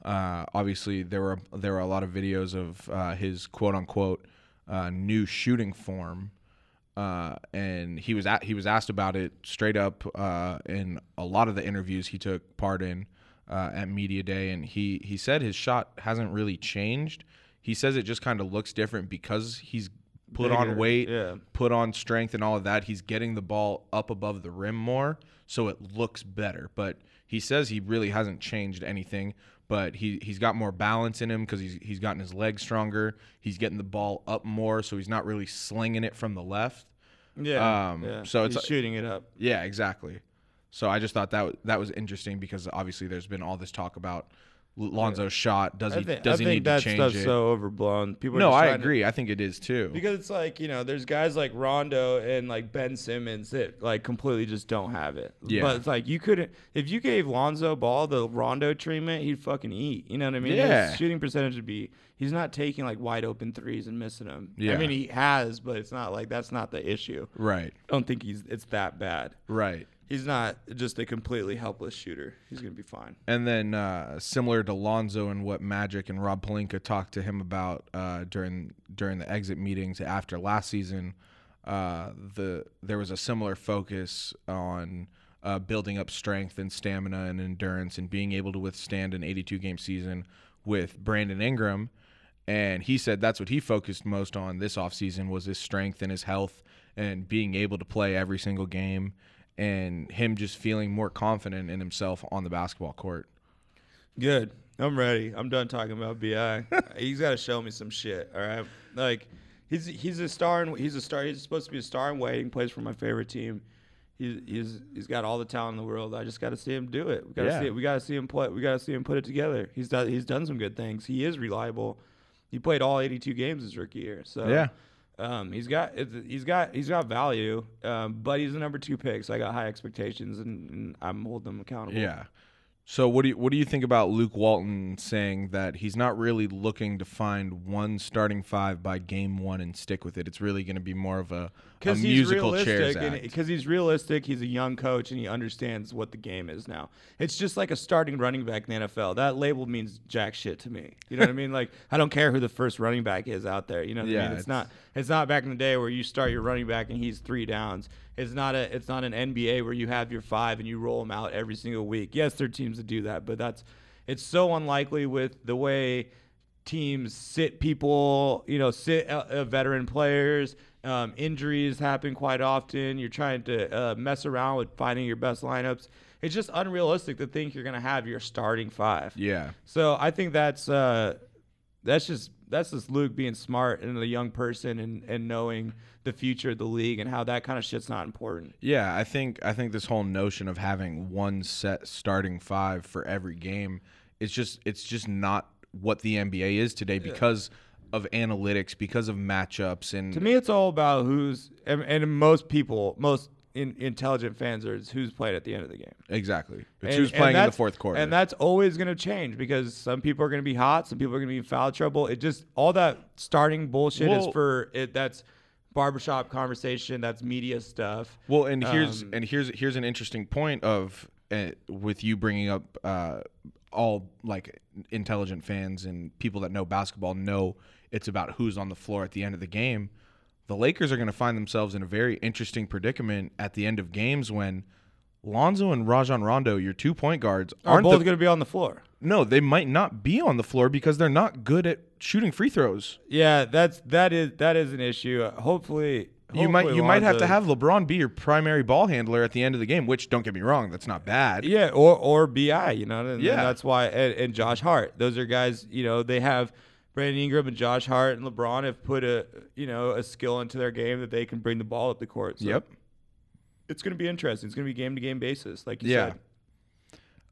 S2: Uh, obviously, there were there were a lot of videos of uh, his quote unquote uh, new shooting form, uh, and he was at, he was asked about it straight up uh, in a lot of the interviews he took part in uh, at media day, and he he said his shot hasn't really changed. He says it just kind of looks different because he's put on weight,
S3: yeah.
S2: put on strength and all of that. He's getting the ball up above the rim more, so it looks better. But he says he really hasn't changed anything. But he he's got more balance in him because he's he's gotten his legs stronger. He's getting the ball up more, so he's not really slinging it from the left.
S3: Yeah.
S2: Um,
S3: yeah.
S2: so it's-
S3: He's shooting it up.
S2: Yeah, exactly. So I just thought that w- that was interesting because obviously there's been all this talk about Lonzo's shot. Does he
S3: think,
S2: does
S3: I
S2: he
S3: think
S2: need
S3: that
S2: to change
S3: stuff's
S2: it?
S3: so overblown. People
S2: no, I
S3: trying to-
S2: agree. I think it is too.
S3: because it's like you know, there's guys like Rondo and like Ben Simmons that like completely just don't have it.
S2: Yeah.
S3: But it's like you couldn't if you gave Lonzo Ball the Rondo treatment, he'd fucking eat. You know what I mean?
S2: Yeah.
S3: His shooting percentage would be. He's not taking like wide open threes and missing them.
S2: Yeah.
S3: I mean, he has, but it's not like that's not the issue.
S2: right,
S3: I don't think he's it's that bad.
S2: right.
S3: He's not just a completely helpless shooter. He's gonna be fine.
S2: And then uh, similar to Lonzo and what Magic and Rob Pelinka talked to him about uh, during during the exit meetings after last season, uh, the there was a similar focus on uh, building up strength and stamina and endurance and being able to withstand an 82 game season with Brandon Ingram. And he said that's what he focused most on this offseason was his strength and his health and being able to play every single game and him just feeling more confident in himself on the basketball court.
S3: Good. I'm ready. I'm done talking about Bi. he's got to show me some shit. All right. Like he's he's a star. and he's a star. He's supposed to be a star in waiting. Plays for my favorite team. He's he's he's got all the talent in the world. I just got to see him do it. We got to
S2: Yeah.
S3: see it. We got to see him play. We got to see him put it together. He's done he's done some good things. He is reliable. He played all 82 games his rookie year. So
S2: Yeah.
S3: Um, he's got he's got he's got value, um, but he's the number two pick, so I got high expectations, and, and I'm holding him accountable.
S2: Yeah. So what do you what do you think about Luke Walton saying that he's not really looking to find one starting five by game one and stick with it? It's really going to be more of a, a
S3: because he's
S2: musical chairs
S3: realistic, because he's realistic. He's a young coach, and he understands what the game is now. It's just like a starting running back in the NFL. That label means jack shit to me. You know what I mean? Like I don't care who the first running back is out there. You know what I
S2: Yeah,
S3: mean? It's,
S2: it's-
S3: not. It's not back in the day where you start your running back and he's three downs. It's not a. It's not an NBA where you have your five and you roll them out every single week. Yes, there are teams that do that, but that's. It's so unlikely with the way teams sit people, you know, sit uh, uh, veteran players. Um, injuries happen quite often. You're trying to uh, mess around with finding your best lineups. It's just unrealistic to think you're going to have your starting five.
S2: yeah.
S3: So I think that's uh, that's just that's just Luke being smart and a young person and, and knowing the future of the league and how that kind of shit's not important.
S2: Yeah, I think I think this whole notion of having one set starting five for every game it's just it's just not what the NBA is today because of analytics, because of matchups and
S3: To me, it's all about who's and, and most people, most in, intelligent fans are is who's playing at the end of the game.
S2: exactly. It's
S3: And-
S2: who's playing in the fourth quarter.
S3: And that's always going to change because some people are going to be hot, some people are going to be in foul trouble. It just all that starting bullshit is for it. That's barbershop conversation. That's media stuff.
S2: Well, and here's
S3: Um,
S2: and here's here's an interesting point of uh, with you bringing up uh, all like intelligent fans and people that know basketball know it's about who's on the floor at the end of the game. The Lakers are going to find themselves in a very interesting predicament at the end of games when Lonzo and Rajon Rondo, your two point guards,
S3: Are
S2: aren't
S3: both
S2: the,
S3: going to be on the floor?
S2: no, they might not be on the floor because they're not good at shooting free throws.
S3: Yeah, that's that is that is an issue. Uh, hopefully,
S2: You might you might have to have LeBron be your primary ball handler at the end of the game, which don't get me wrong, that's not bad.
S3: Yeah, or or Bi, you know, and, and
S2: Yeah.
S3: that's why and, and Josh Hart. Those are guys, you know, they have Brandon Ingram and Josh Hart and LeBron have put a you know a skill into their game that they can bring the ball up the court. So
S2: Yep.
S3: it's going to be interesting. It's going to be game to game basis, like you
S2: Yeah.
S3: said.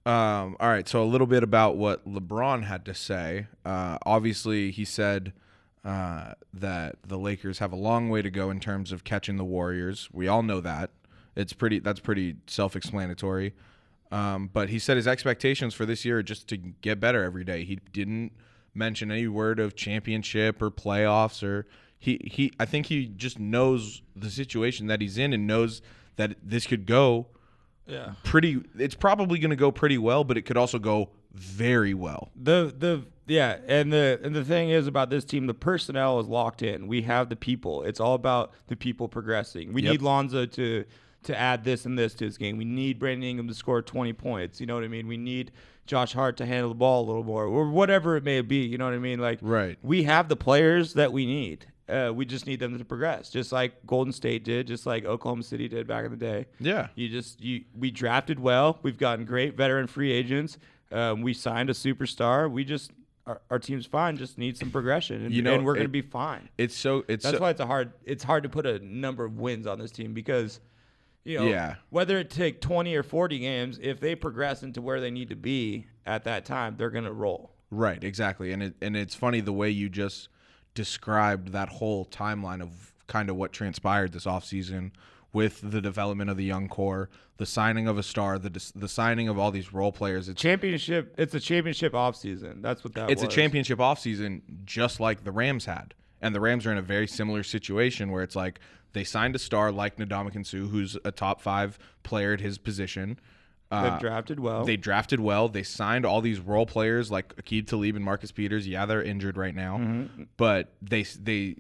S2: Um, all right, so a little bit about what LeBron had to say. Uh, obviously, he said uh, that the Lakers have a long way to go in terms of catching the Warriors. We all know that. It's pretty. That's pretty self-explanatory. Um, but he said his expectations for this year are just to get better every day. He didn't mention any word of championship or playoffs or he he. I think he just knows the situation that he's in and knows that this could go
S3: Yeah.
S2: pretty it's probably going to go pretty well but it could also go very well
S3: The the yeah, and the and the thing is about this team, the personnel is locked in. We have the people. It's all about the people progressing. We
S2: Yep.
S3: need Lonzo to to add this and this to his game. We need Brandon Ingram to score 20 points. You know what I mean? We need Josh Hart to handle the ball a little more, or whatever it may be. You know what I mean? Like,
S2: Right.
S3: We have the players that we need. Uh, we just need them to progress, just like Golden State did, just like Oklahoma City did back in the day.
S2: yeah
S3: You just you we drafted well. We've gotten great veteran free agents. Um, we signed a superstar. We just our, our team's fine. Just need some progression, and,
S2: You know,
S3: and we're going to be fine.
S2: it's so it's
S3: That's
S2: so,
S3: why it's a hard. It's hard to put a number of wins on this team because, you know,
S2: Yeah.
S3: whether it take twenty or forty games, if they progress into where they need to be at that time, they're going to roll.
S2: right exactly and it and it's funny the way you just described that whole timeline of kind of what transpired this offseason with the development of the young core the signing of a star the the signing of all these role players it's
S3: Championship. It's a championship offseason. That's what that.
S2: it's a
S3: was.
S2: championship offseason just like the Rams had. And the Rams are in a very similar situation where it's like they signed a star like Ndamukong Suh, who's a top five player at his position. Uh,
S3: They've drafted well.
S2: They drafted well. They signed all these role players like Aqib Talib and Marcus Peters. Yeah, they're injured right now,
S3: Mm-hmm.
S2: but they they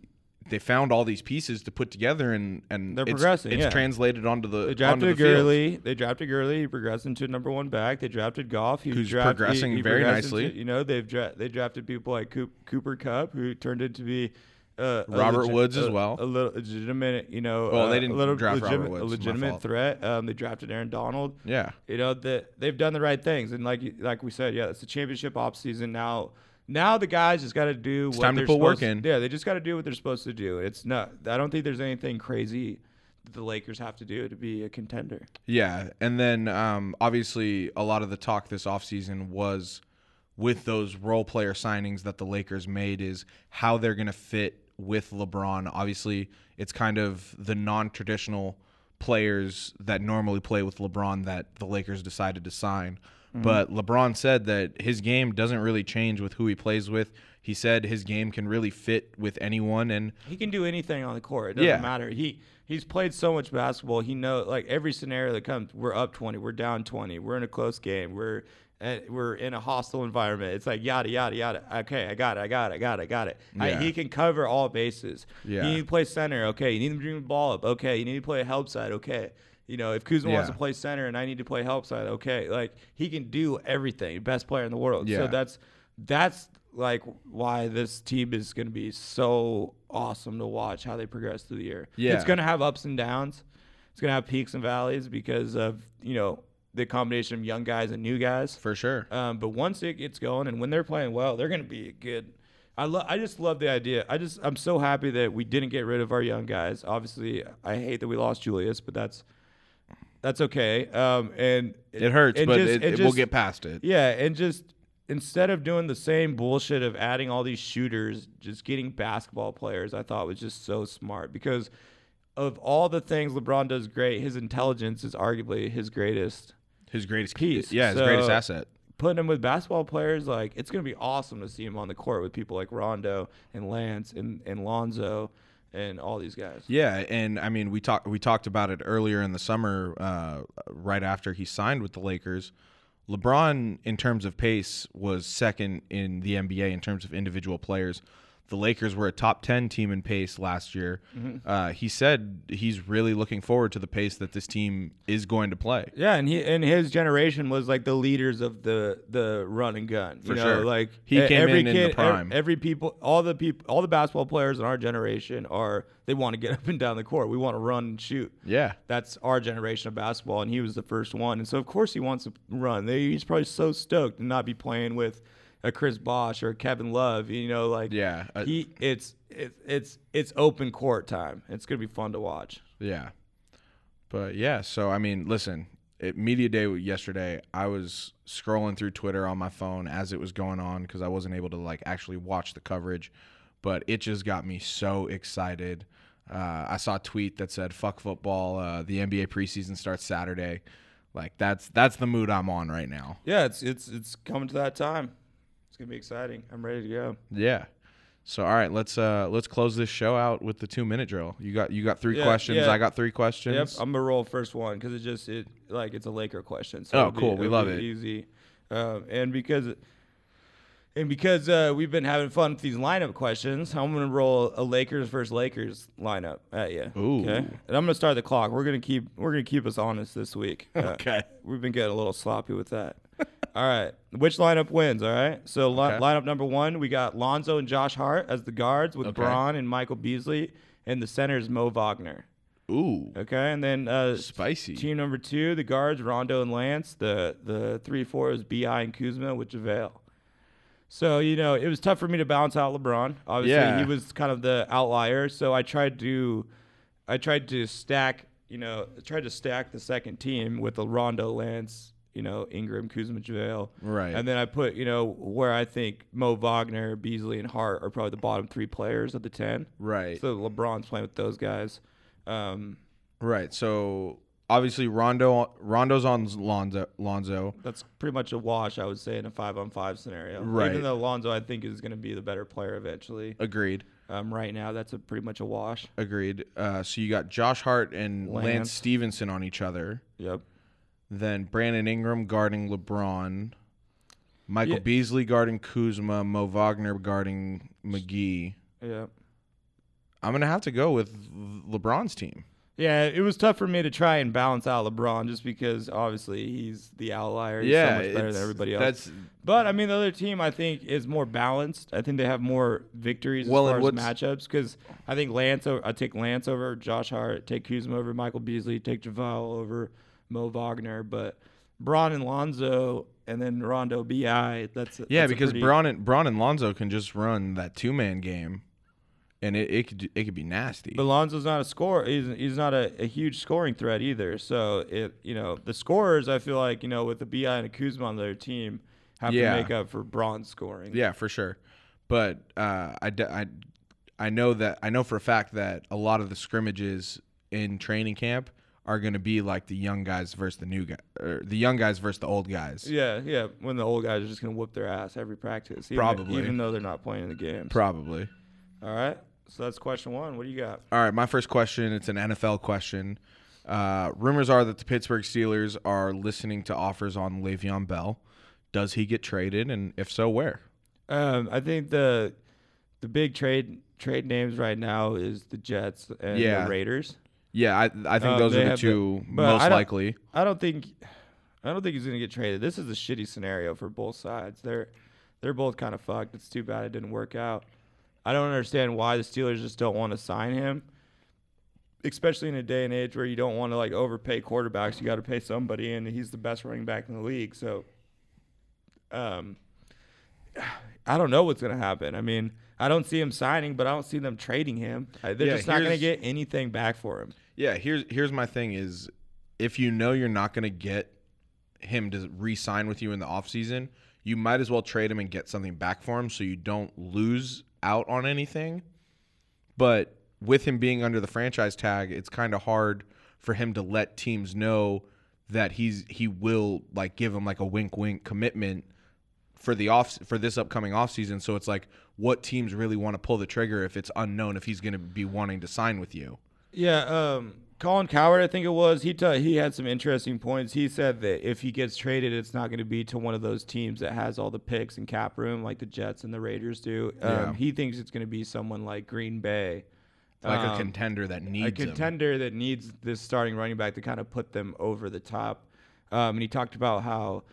S2: they found all these pieces to put together, and and
S3: They're
S2: it's,
S3: progressing,
S2: It's
S3: yeah.
S2: translated onto the
S3: They drafted
S2: the field.
S3: Gurley. They drafted Gurley. He progressed into number one back. They drafted Goff. He
S2: Who's
S3: draft-
S2: progressing
S3: he
S2: very nicely.
S3: into- you know, they've dra- they drafted people like Kupp, Cooper Kupp, who turned into be uh,
S2: Robert Woods as
S3: a-
S2: well.
S3: A little legitimate, you know.
S2: Well,
S3: uh,
S2: they didn't
S3: a little
S2: draft Robert Woods,
S3: a legitimate threat. Um, they drafted Aaron Donald.
S2: Yeah,
S3: You know that they've done the right things, and like like we said, yeah, it's a championship off season now. Now the guys just got to do what
S2: time to
S3: they're
S2: put work
S3: supposed-
S2: in.
S3: Yeah, they just got to do what they're supposed to do. It's not. I don't think there's anything crazy that the Lakers have to do to be a contender.
S2: Yeah, and then um, obviously a lot of the talk this offseason was with those role player signings that the Lakers made is how they're going to fit with LeBron. Obviously, it's kind of the non-traditional players that normally play with LeBron that the Lakers decided to sign.
S3: Mm-hmm.
S2: But LeBron said that his game doesn't really change with who he plays with. He said his game can really fit with anyone and
S3: He can do anything on the court. It doesn't
S2: Yeah.
S3: matter. He he's played so much basketball. He know like every scenario that comes. We're up twenty. We're down twenty. We're in a close game. We're at, we're in a hostile environment. It's like yada yada yada. Okay, I got it. I got it. I got it. I got it. I, he can cover all bases.
S2: Yeah.
S3: You need to play center. Okay. You need to bring the ball up. Okay. You need to play a help side. Okay. You know, if Kuzma wants to play center and I need to play help side, okay. Like he can do everything. Best player in the world.
S2: Yeah.
S3: So that's that's like why this team is going to be so awesome to watch how they progress through the year.
S2: Yeah.
S3: It's going to have ups and downs. It's going to have peaks and valleys because of, you know, the combination of young guys and new guys.
S2: for sure.
S3: Um, but once it gets going and when they're playing well, they're going to be a good. I love. I just love the idea. I just. I'm so happy that we didn't get rid of our young guys. Obviously, I hate that we lost Julius, but that's that's okay. Um, and
S2: it hurts,
S3: and
S2: but
S3: just-
S2: it, it- we'll get past it.
S3: yeah, and just instead of doing the same bullshit of adding all these shooters, just getting basketball players, I thought was just so smart because of all the things LeBron does great, his intelligence is arguably his greatest.
S2: His greatest
S3: Piece.
S2: Yeah, his greatest asset.
S3: Putting him with basketball players, like it's gonna be awesome to see him on the court with people like Rondo and Lance and, and Lonzo and all these guys.
S2: Yeah, and I mean we talked we talked about it earlier in the summer, uh, right after he signed with the Lakers. LeBron, in terms of pace, was second in the NBA in terms of individual players. The Lakers were a top 10 team in pace last year.
S3: Mm-hmm.
S2: Uh, he said he's really looking forward to the pace that this team is going to play.
S3: Yeah, and he and his generation was like the leaders of the the run and gun. You
S2: For
S3: know,
S2: sure.
S3: like
S2: He
S3: e-
S2: came
S3: every
S2: in in the
S3: kid,
S2: prime.
S3: Every, people, all the people, all the basketball players in our generation are they want to get up and down the court. We want to run and shoot.
S2: Yeah.
S3: That's our generation of basketball, and he was the first one. And so, of course, he wants to run. They, he's probably so stoked to not be playing with a Chris Bosh or a Kevin Love. You know, like
S2: Yeah, uh,
S3: he it's it's it's it's open court time. It's gonna be fun to watch.
S2: Yeah. But yeah, so I mean, listen, at media day yesterday, I was scrolling through Twitter on my phone as it was going on because I wasn't able to like actually watch the coverage, but it just got me so excited. Uh, I saw a tweet that said "fuck football." Uh, the NBA preseason starts Saturday. Like that's that's the mood I'm on right now.
S3: Yeah, it's it's it's coming to that time. It's gonna be exciting. I'm ready to go.
S2: Yeah. So all right, let's uh let's close this show out with the two minute drill. You got you got three
S3: Yeah,
S2: questions.
S3: yeah.
S2: I got three questions.
S3: Yep, I'm gonna roll first one because it just it like it's a Laker question. So
S2: Oh,
S3: it'll be-
S2: cool. We love it.
S3: Easy, um, and because and because uh, we've been having fun with these lineup questions, I'm gonna roll a Lakers versus Lakers lineup at you.
S2: Ooh.
S3: Okay, and I'm gonna start the clock. We're gonna keep we're gonna keep us honest this week. Uh,
S2: Okay.
S3: we've been getting a little sloppy with that. All right, which lineup wins? All right, so li-
S2: Okay.
S3: lineup number one, we got Lonzo and Josh Hart as the guards with
S2: Okay.
S3: Bron and Michael Beasley, and the center is Mo Wagner.
S2: Ooh,
S3: Okay, and then uh,
S2: spicy.
S3: team number two, the guards Rondo and Lance. The the three four is Bi and Kuzma with JaVale. So you know it was tough for me to balance out LeBron. Obviously,
S2: Yeah.
S3: he was kind of the outlier. So I tried to, I tried to stack. You know, tried to stack the second team with the Rondo, Lance, you know, Ingram, Kuzma, JaVale.
S2: Right.
S3: And then I put, you know, where I think Mo Wagner, Beasley, and Hart are probably the bottom three players of the ten.
S2: Right.
S3: So LeBron's playing with those guys. Um,
S2: Right. So obviously Rondo Rondo's on Lonzo. Lonzo.
S3: That's pretty much a wash, I would say, in a five on five scenario.
S2: Right.
S3: Even though Lonzo, I think, is going to be the better player eventually.
S2: Agreed.
S3: Um, right now, that's a pretty much a wash.
S2: Agreed. Uh, so you got Josh Hart and Lance.
S3: Lance.
S2: Stephenson on each other.
S3: Yep.
S2: Then Brandon Ingram guarding LeBron. Michael
S3: Yeah.
S2: Beasley guarding Kuzma. Mo Wagner guarding McGee.
S3: Yeah.
S2: I'm gonna have to go with LeBron's team.
S3: Yeah, it was tough for me to try and balance out LeBron just because obviously he's the outlier. He's
S2: yeah,
S3: so much better than everybody else.
S2: That's
S3: But I mean, the other team I think is more balanced. I think they have more victories
S2: Well,
S3: as far as matchups. Because I think Lance, I take Lance over Josh Hart, take Kuzma over Michael Beasley, take JaVale over Mo Wagner. But Bron and Lonzo, and then Rondo Bi. That's a-
S2: yeah,
S3: that's
S2: because
S3: pretty-
S2: Bron and Bron and Lonzo can just run that two man game, and it, it could it could be nasty.
S3: But Lonzo's not a scorer. He's, he's not a, a huge scoring threat either. So it you know the scorers I feel like you know with the Bi and a Kuzma on their team have
S2: Yeah.
S3: to make up for Bron's scoring.
S2: Yeah, for sure. But uh, I, I, I know that I know for a fact that a lot of the scrimmages in training camp are going to be like the young guys versus the new guy, or the young guys versus the old guys.
S3: Yeah, yeah. When the old guys are just gonna whoop their ass every practice, even,
S2: Probably.
S3: even though they're not playing in the games.
S2: Probably.
S3: All right. So that's question one. What do you got?
S2: All right, my first question. It's an NFL question. Uh, rumors are that the Pittsburgh Steelers are listening to offers on Le'Veon Bell. Does he get traded, and if so, where?
S3: Um, I think the the big trade trade names right now is the Jets and
S2: Yeah.
S3: the Raiders.
S2: Yeah, I, I think
S3: Um,
S2: those are the
S3: have the-
S2: two most
S3: I
S2: likely.
S3: I don't think I don't think he's gonna get traded. This is a shitty scenario for both sides. They're they're both kind of fucked. It's too bad it didn't work out. I don't understand why the Steelers just don't want to sign him. Especially in a day and age where you don't want to like overpay quarterbacks, you got to pay somebody, and he's the best running back in the league. So, um, I don't know what's gonna happen. I mean, I don't see him signing, but I don't see them trading him. They're
S2: Yeah,
S3: just not gonna get anything back for him.
S2: Yeah, here's here's my thing is if you know you're not going to get him to re-sign with you in the offseason, you might as well trade him and get something back for him so you don't lose out on anything. But with him being under the franchise tag, it's kind of hard for him to let teams know that he's he will like give him like a wink wink commitment for the off for this upcoming offseason. So it's like what teams really want to pull the trigger if it's unknown if he's going to be wanting to sign with you.
S3: Yeah, um, Colin Cowherd, I think it was. He t- he had some interesting points. He said that if he gets traded, it's not going to be to one of those teams that has all the picks and cap room like the Jets and the Raiders do. Um,
S2: Yeah.
S3: He thinks it's going to be someone like Green Bay,
S2: Like a
S3: Um,
S2: contender that needs
S3: a
S2: him.
S3: contender that needs this starting running back to kind of put them over the top. Um, and he talked about how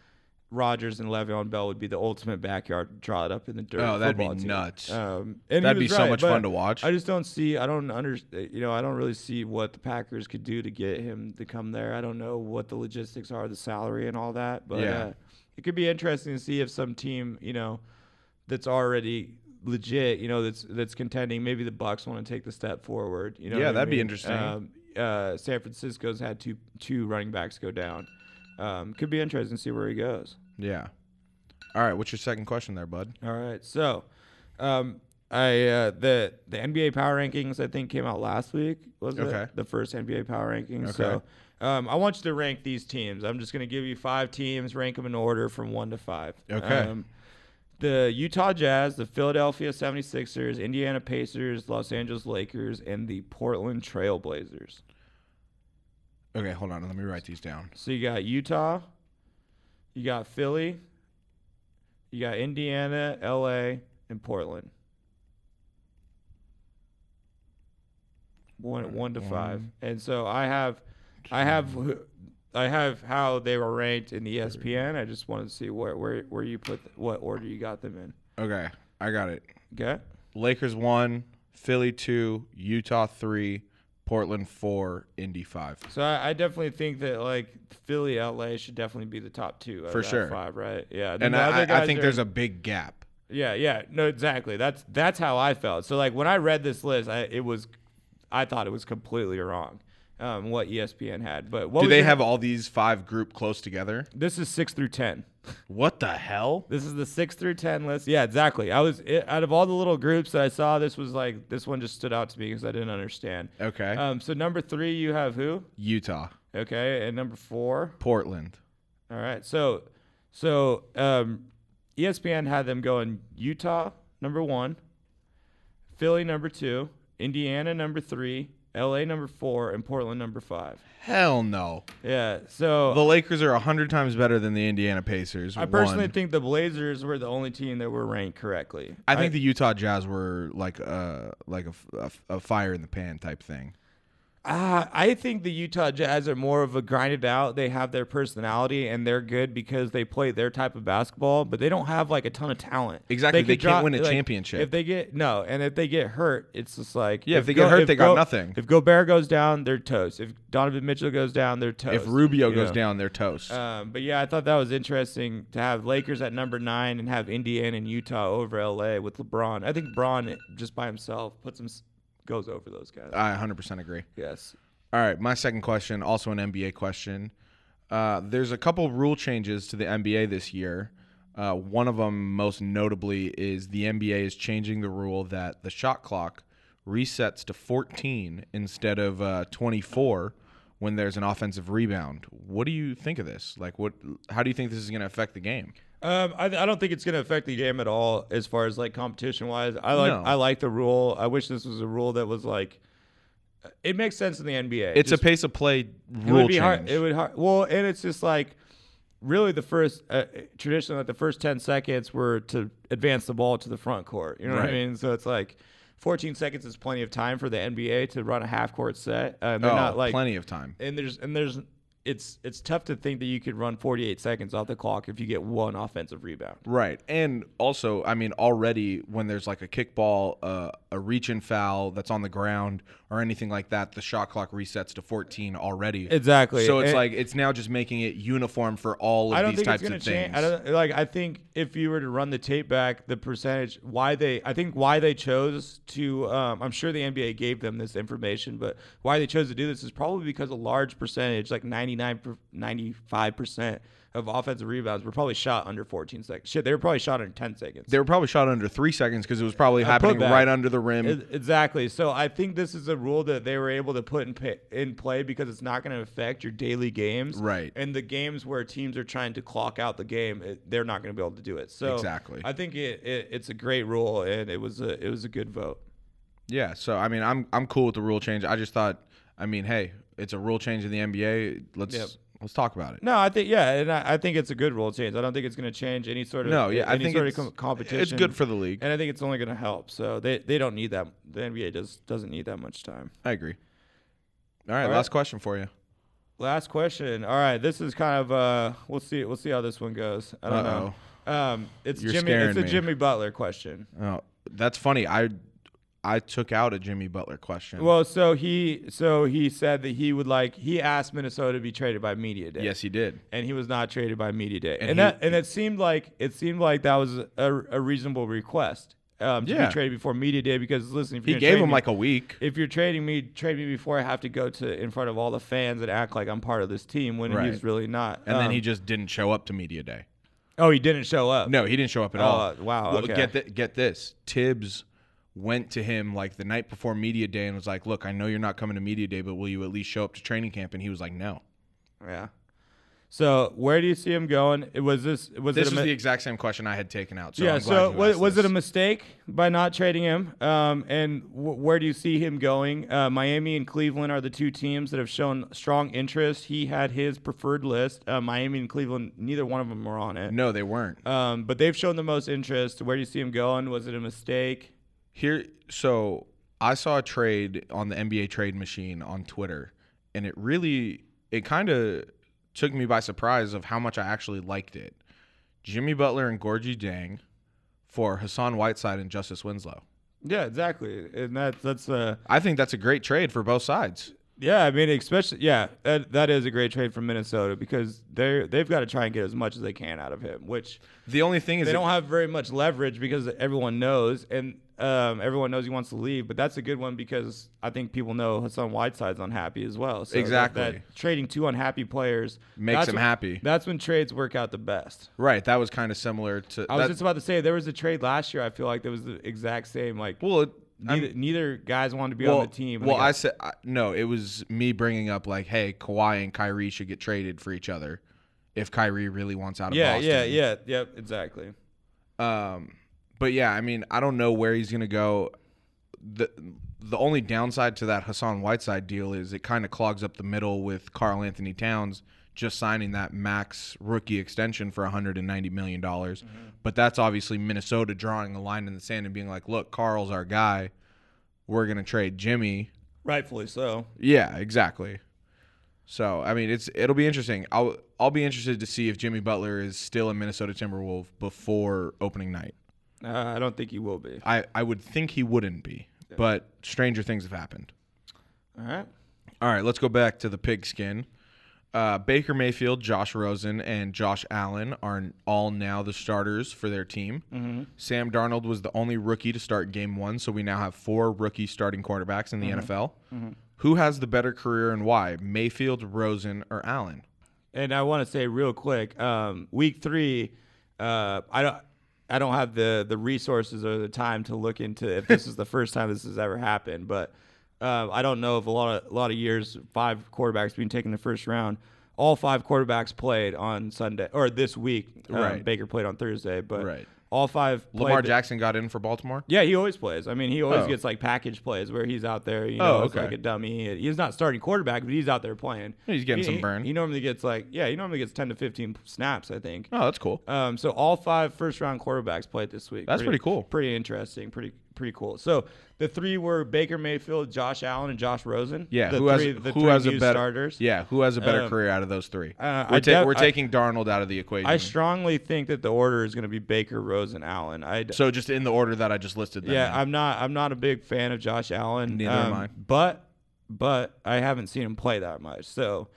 S3: Rodgers and Le'Veon Bell would be the ultimate backyard draw it up in the dirt.
S2: Oh, that'd be
S3: team.
S2: nuts.
S3: Um, and
S2: That'd be
S3: was
S2: so much fun to watch.
S3: I just don't see. I don't understand. You know, I don't really see what the Packers could do to get him to come there. I don't know what the logistics are, the salary and all that. But
S2: Yeah.
S3: uh, it could be interesting to see if some team, you know, that's already legit, you know, that's that's contending. Maybe the Bucs want to take the step forward. You know,
S2: Yeah, that'd be
S3: mean?
S2: interesting.
S3: Um, uh, San Francisco's had two two running backs go down. Um, could be interesting to see where he goes.
S2: Yeah. All right. What's your second question there, bud?
S3: All right. So, um, I uh, the the NBA power rankings I think came out last week. Was
S2: Okay.
S3: it the first NBA power rankings?
S2: Okay.
S3: So, um, I want you to rank these teams. I'm just going to give you five teams, rank them in order from one to five.
S2: Okay.
S3: Um, the Utah Jazz, the Philadelphia 76ers, Indiana Pacers, Los Angeles Lakers, and the Portland Trail Blazers.
S2: Okay, hold on. Let me write these down.
S3: So you got Utah, you got Philly, you got Indiana, LA, and Portland. One one to five. And so I have I have I have how they were ranked in E ESPN. I just wanted to see where where, where you put what order you got them in.
S2: Okay, I got it.
S3: Okay?
S2: Lakers one, Philly two, Utah three, Portland four, Indy five.
S3: So I, I definitely think that like Philly, LA should definitely be the top two
S2: For sure.
S3: five, right? Yeah.
S2: And
S3: the
S2: I, I- I think
S3: are-
S2: there's a big gap.
S3: Yeah, yeah, no, exactly. That's that's how I felt. So like when I read this list, I it was, I thought it was completely wrong, um, what ESPN had. But what
S2: Do they
S3: your-
S2: have all these five group close together?
S3: This is six through ten.
S2: What the hell?
S3: This is the six through ten list. Yeah, exactly. I was it, out of all the little groups that I saw, this was like this one just stood out to me because I didn't understand.
S2: Okay.
S3: Um, so number three, you have who?
S2: Utah,
S3: Okay, and number four.
S2: Portland.
S3: All right. So, so um, ESPN had them going Utah number one, Philly number two, Indiana number three, LA number four, and Portland number five.
S2: Hell no.
S3: Yeah. So
S2: The Lakers are hundred times better than the Indiana Pacers.
S3: I personally
S2: one.
S3: think the Blazers were the only team that were ranked correctly.
S2: I think the Utah Jazz were like a like a a fire in the pan type thing.
S3: Uh, I think the Utah Jazz are more of a grinded out. They have their personality and they're good because they play their type of basketball, but they don't have like a ton of talent.
S2: Exactly. They
S3: could
S2: can't win a championship.
S3: If they get no, and if they get hurt, it's just like
S2: Yeah, if they get hurt, they got nothing.
S3: If Gobert goes down, they're toast. If Donovan Mitchell goes down, they're toast.
S2: If Rubio goes
S3: know?
S2: down, they're toast.
S3: Um, but yeah, I thought that was interesting to have Lakers at number nine and have Indiana and Utah over LA with LeBron. I think LeBron just by himself puts him goes over those guys.
S2: I 100% agree.
S3: yes.
S2: All right, my second question, also an NBA question. Uh, there's a couple rule changes to the NBA this year. Uh, one of them, most notably, is the NBA is changing the rule that the shot clock resets to 14 instead of uh, 24 when there's an offensive rebound. What do you think of this? Like, what? How do you think this is going to affect the game?
S3: Um, I, I don't think it's going to affect the game at all as far as like competition wise. I like
S2: No.
S3: I like the rule. I wish this was a rule that was like. It makes sense in the NBA.
S2: It's
S3: Just-
S2: a pace of play
S3: It
S2: rule
S3: would be
S2: change.
S3: hard. It would hard. Well, and it's just like really the first uh, traditionally like the first ten seconds were to advance the ball to the front court. You know what I mean? So it's like. 14 seconds is plenty of time for the NBA to run a half court set. Uh, they're
S2: oh,
S3: not like
S2: plenty of time.
S3: and there's and there's it's it's tough to think that you could run 48 seconds off the clock if you get one offensive rebound.
S2: Right. And also, I mean, already when there's like a kickball, uh, a reach and foul that's on the ground or anything like that, the shot clock resets to 14 already.
S3: Exactly.
S2: So it's like it's now just making it uniform for all of
S3: I don't
S2: these
S3: think
S2: types of
S3: to
S2: things.
S3: change. I don't like. I think if you were to run the tape back, the percentage why they, I think why they chose to. Um, I'm sure the NBA gave them this information, but why they chose to do this is probably because a large percentage, like 99, 95 percent of offensive rebounds, were probably shot under 14 seconds. Shit, they were probably shot under 10 seconds.
S2: they were probably shot under three seconds because it was probably happening right under the rim.
S3: E- Exactly. So I think this is a rule that they were able to put in pa- in play because it's not going to affect your daily games.
S2: Right.
S3: And the games where teams are trying to clock out the game, it, they're not going to be able to do it. So
S2: Exactly.
S3: I think it, it it's a great rule and it was a it was a good vote.
S2: Yeah, so I mean, I'm I'm cool with the rule change. I just thought I mean, hey, it's a rule change in the NBA. Let's
S3: Yep.
S2: Let's talk about it.
S3: No, I think yeah, and I, I think it's a good rule change. I don't think it's going to change any sort of
S2: No, yeah, I think
S3: sort
S2: it's,
S3: of com- competition.
S2: it's good for the league.
S3: and I think it's only going to help. So they, they don't need that. The NBA does doesn't need that much time.
S2: I agree. All right,
S3: All right.
S2: last question for you.
S3: Last question. All right, this is kind of uh, we'll see we'll see how this one goes. I don't know. Um, it's
S2: You're
S3: Jimmy. It's a
S2: me.
S3: Jimmy Butler question.
S2: Oh, that's funny. I I took out a Jimmy Butler question.
S3: Well, so he so he said that he would like he asked Minnesota to be traded by media day.
S2: yes, he did.
S3: and he was not traded by media day, and,
S2: And
S3: that and it seemed like it seemed like that was a, a reasonable request um, to
S2: Yeah.
S3: be traded before media day because listen, if
S2: He gave him
S3: me-
S2: like a week.
S3: if you're trading me, trade me before I have to go to in front of all the fans and act like I'm part of this team when
S2: Right.
S3: he's really not.
S2: And then
S3: Um,
S2: he just didn't show up to media day.
S3: oh he didn't show up.
S2: No, he didn't show up at
S3: Oh,
S2: all.
S3: wow,
S2: Well. Get th- get this. Thibs went to him like the night before media day and was like, "Look, I know you're not coming to media day, but will you at least show up to training camp?" And he was like, "No."
S3: Yeah. So where do you see him going? It was this was
S2: This
S3: it a
S2: was
S3: mi-
S2: the exact same question I had taken out. So
S3: yeah.
S2: I'm glad
S3: So was, was it a mistake by not trading him? Um, and w- where do you see him going? Uh, Miami and Cleveland are the two teams that have shown strong interest. He had his preferred list. Uh, Miami and Cleveland, neither one of them were on it.
S2: No, they weren't.
S3: Um, but they've shown the most interest. Where do you see him going? Was it a mistake?
S2: Here, so I saw a trade on the NBA trade machine on Twitter, and it really, it kind of took me by surprise of how much I actually liked it. Jimmy Butler and Gorgui Dieng for Hassan Whiteside and Justice Winslow.
S3: Yeah, exactly. And that's that's uh
S2: I think that's a great trade for both sides.
S3: yeah, I mean especially yeah, that that is a great trade for Minnesota because they're they've got to try and get as much as they can out of him, which
S2: The only thing is,
S3: they don't have very much leverage because everyone knows and um, everyone knows he wants to leave. But that's a good one because I think people know Hassan Whiteside's unhappy as well. So
S2: Exactly.
S3: that trading two unhappy players
S2: Makes him
S3: when-
S2: happy.
S3: That's when trades work out the best.
S2: right, that was kind of similar to.
S3: I was just about to say there was a trade last year. I feel like there was the exact same. Like
S2: well, it,
S3: neither, neither guys wanted to be
S2: well,
S3: on the team.
S2: well,
S3: they
S2: I said I, no. It was me bringing up like, hey, Kawhi and Kyrie should get traded for each other if Kyrie really wants out of
S3: yeah,
S2: Boston.
S3: yeah, yeah, yep, exactly.
S2: Um, but yeah, I mean, I don't know where he's gonna go. the The only downside to that Hassan Whiteside deal is it kind of clogs up the middle with Karl-Anthony Towns just signing that max rookie extension for 190 million dollars. Mm-hmm. But that's obviously Minnesota drawing a line in the sand and being like, "Look, Karl's our guy. We're gonna trade Jimmy."
S3: Rightfully so.
S2: Yeah, exactly. So I mean, it's it'll be interesting. I'll I'll be interested to see if Jimmy Butler is still a Minnesota Timberwolf before opening night.
S3: Uh, I don't think he will be.
S2: I, I would think he wouldn't be, but stranger things have happened.
S3: All right.
S2: All right, let's go back to the pigskin. Uh, Baker Mayfield, Josh Rosen, and Josh Allen are all now the starters for their team. Sam Darnold was the only rookie to start game one, so we now have four rookie starting quarterbacks in the NFL. Who has the better career and why? Mayfield, Rosen, or Allen?
S3: And I want to say real quick, um, week three, uh, I don't, I don't have the the resources or the time to look into if this is the first time this has ever happened. But uh, I don't know if a lot of a lot of years, five quarterbacks being taken in the first round, all five quarterbacks played on Sunday or this week. Um,
S2: Right.
S3: Baker played on Thursday, but
S2: Right.
S3: All five.
S2: Lamar
S3: played
S2: Jackson got in for Baltimore?
S3: Yeah, he always plays. I mean, he always
S2: Oh.
S3: gets like package plays where he's out there, you know,
S2: Oh, okay.
S3: like a dummy. He's not starting quarterback, but he's out there playing.
S2: He's getting
S3: He-
S2: some burn.
S3: He normally gets like, yeah, he normally gets 10 to 15 snaps, I think.
S2: Oh, that's cool.
S3: Um, so all five first round quarterbacks played this week.
S2: That's pretty cool.
S3: Pretty interesting. Pretty pretty cool. So the three were Baker Mayfield, Josh Allen, and Josh Rosen.
S2: Yeah,
S3: the
S2: who has
S3: three, the
S2: who
S3: three
S2: has a better
S3: starters.
S2: Yeah, who has a better
S3: Um,
S2: career out of those three?
S3: uh,
S2: we're ta-
S3: def-
S2: we're
S3: I-
S2: taking Darnold out of the equation.
S3: I strongly think that the order is going to be Baker, Rosen, Allen. I
S2: so just in the order that I just listed. Them
S3: yeah,
S2: in.
S3: I'm not. I'm not a big fan of Josh Allen.
S2: Neither am I.
S3: But but I haven't seen him play that much, so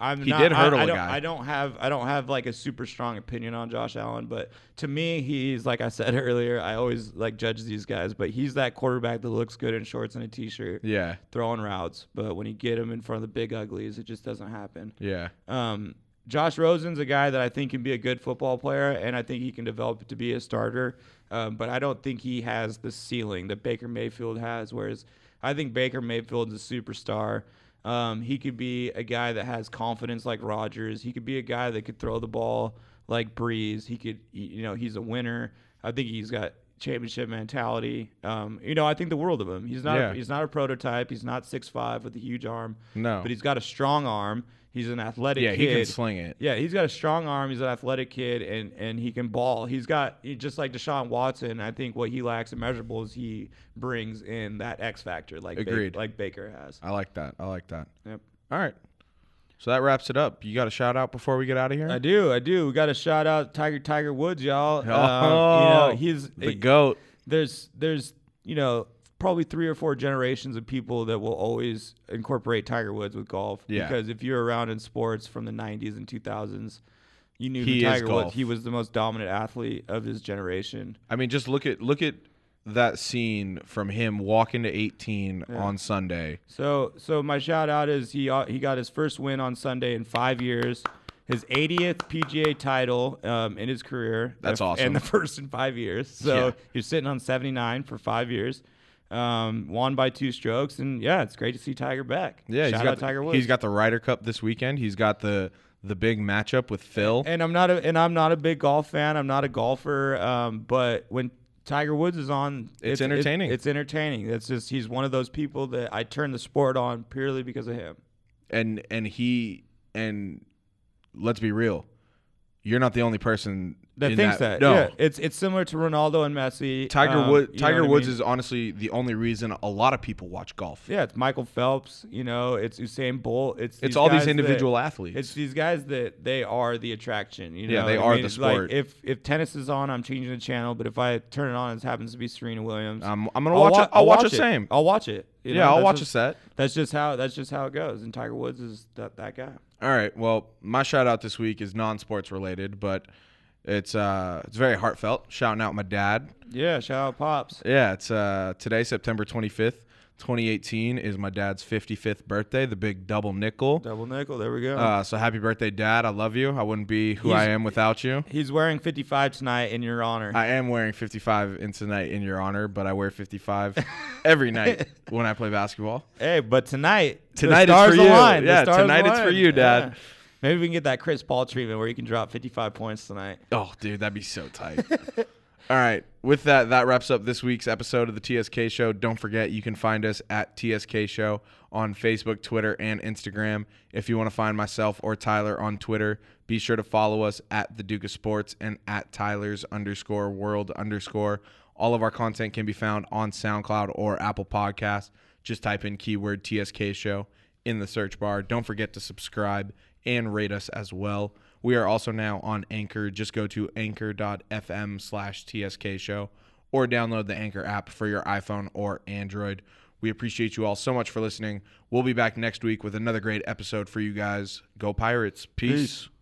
S3: I'm.
S2: He
S3: not,
S2: did hurdle
S3: I, I
S2: a
S3: don't,
S2: guy.
S3: I don't have. I don't have like a super strong opinion on Josh Allen, but to me, he's like I said earlier. I always like judge these guys, but he's that quarterback that looks good in shorts and a t-shirt,
S2: yeah,
S3: throwing routes. But when you get him in front of the big uglies, it just doesn't happen.
S2: yeah.
S3: Um, Josh Rosen's a guy that I think can be a good football player, and I think he can develop to be a starter. Um, but I don't think he has the ceiling that Baker Mayfield has. Whereas I think Baker Mayfield's a superstar. Um, he could be a guy that has confidence like Rodgers. He could be a guy that could throw the ball like Brees. He could, you know, he's a winner. I think he's got championship mentality. Um, you know, I think the world of him. He's not
S2: Yeah.
S3: a, he's not a prototype. He's not six five with a huge arm.
S2: No.
S3: but he's got a strong arm. He's an athletic kid.
S2: Yeah,
S3: kid.
S2: he can sling it.
S3: Yeah, he's got a strong arm. He's an athletic kid, and and he can ball. He's got just like Deshaun Watson. I think what he lacks in measurables, he brings in that X factor, like Ba-
S2: Agreed.
S3: like Baker has.
S2: I like that. I like that.
S3: Yep.
S2: All right. So that wraps it up. You got a shout out before we get out of here?
S3: I do, I do. We got a shout out Tiger Tiger Woods, y'all. Um,
S2: Oh,
S3: you know, he's
S2: the goat.
S3: there's there's you know probably three or four generations of people that will always incorporate Tiger Woods with golf.
S2: Yeah.
S3: Because if you're around in sports from the 90s and 2000s, you knew
S2: He
S3: Tiger. Woods. He was the most dominant athlete of his generation.
S2: I mean, just look at look at that scene from him walking to 18 on Sunday.
S3: So so my shout out is he uh, he got his first win on Sunday in five years. His 80th PGA title um, in his career.
S2: That's awesome.
S3: And the first in five years. So
S2: Yeah.
S3: he was sitting on 79 for five years. Um, won by two strokes, and yeah, it's great to see Tiger back.
S2: Yeah,
S3: shout
S2: he's got the,
S3: Tiger Woods.
S2: he's got the Ryder Cup this weekend. He's got the the big matchup with Phil.
S3: and I'm not a and I'm not a big golf fan. I'm not a golfer. Um, but when Tiger Woods is on,
S2: It's entertaining.
S3: it's entertaining. It's just he's one of those people that I turn the sport on purely because of him.
S2: and and he and let's be real, you're not the only person
S3: That thinks that.
S2: No,
S3: Yeah, it's it's similar to Ronaldo and Messi.
S2: Tiger
S3: um,
S2: Wood
S3: you
S2: Tiger
S3: I
S2: Woods
S3: mean?
S2: is honestly the only reason a lot of people watch golf.
S3: Yeah, it's Michael Phelps. You know, it's Usain Bolt. It's
S2: It's
S3: these
S2: all these
S3: guys that-
S2: individual athletes.
S3: It's these guys that they are the attraction. You know,
S2: Yeah, they
S3: I
S2: are
S3: mean,
S2: the
S3: it's like,
S2: sport.
S3: if if tennis is on, I'm changing the channel. But if I turn it on, it happens to be Serena Williams.
S2: I'm, I'm gonna
S3: I'll
S2: watch
S3: wa-
S2: it. I'll, watch, the same.
S3: I'll watch it. You
S2: yeah,
S3: know,
S2: I'll watch
S3: just,
S2: a set.
S3: That's just how that's just how it goes. And Tiger Woods is that that guy.
S2: All right. Well, my shout out this week is non-sports related, but it's uh it's very heartfelt. Shouting out my dad.
S3: Yeah, shout out pops.
S2: Yeah, it's uh today September 25th, 2018 is my dad's 55th birthday, the big double nickel.
S3: Double nickel. There we go.
S2: Uh, so happy birthday, Dad! I love you. I wouldn't be who I am without you.
S3: He's wearing 55 tonight in your honor.
S2: I am wearing 55 in tonight in your honor, but I wear 55 every night when I play basketball.
S3: Hey, but tonight, the
S2: Tonight it's
S3: stars
S2: for you.
S3: The
S2: Yeah,
S3: stars
S2: tonight it's for you, Dad.
S3: Yeah. Maybe we can get that Chris Paul treatment where you can drop 55 points tonight.
S2: Oh, dude, that'd be so tight. All right. With that, that wraps up this week's episode of the TSK Show. Don't forget, you can find us at TSK Show on Facebook, Twitter, and Instagram. If you want to find myself or Tyler on Twitter, be sure to follow us at the Duke of Sports and at Tyler's underscore world underscore. All of our content can be found on SoundCloud or Apple Podcasts. Just type in keyword TSK Show in the search bar. Don't forget to subscribe and rate us as well. We are also now on Anchor. Just go to anchor.fm slash TSK show or download the Anchor app for your iPhone or Android. We appreciate you all so much for listening. We'll be back next week with another great episode for you guys. Go Pirates. Peace.
S3: Peace.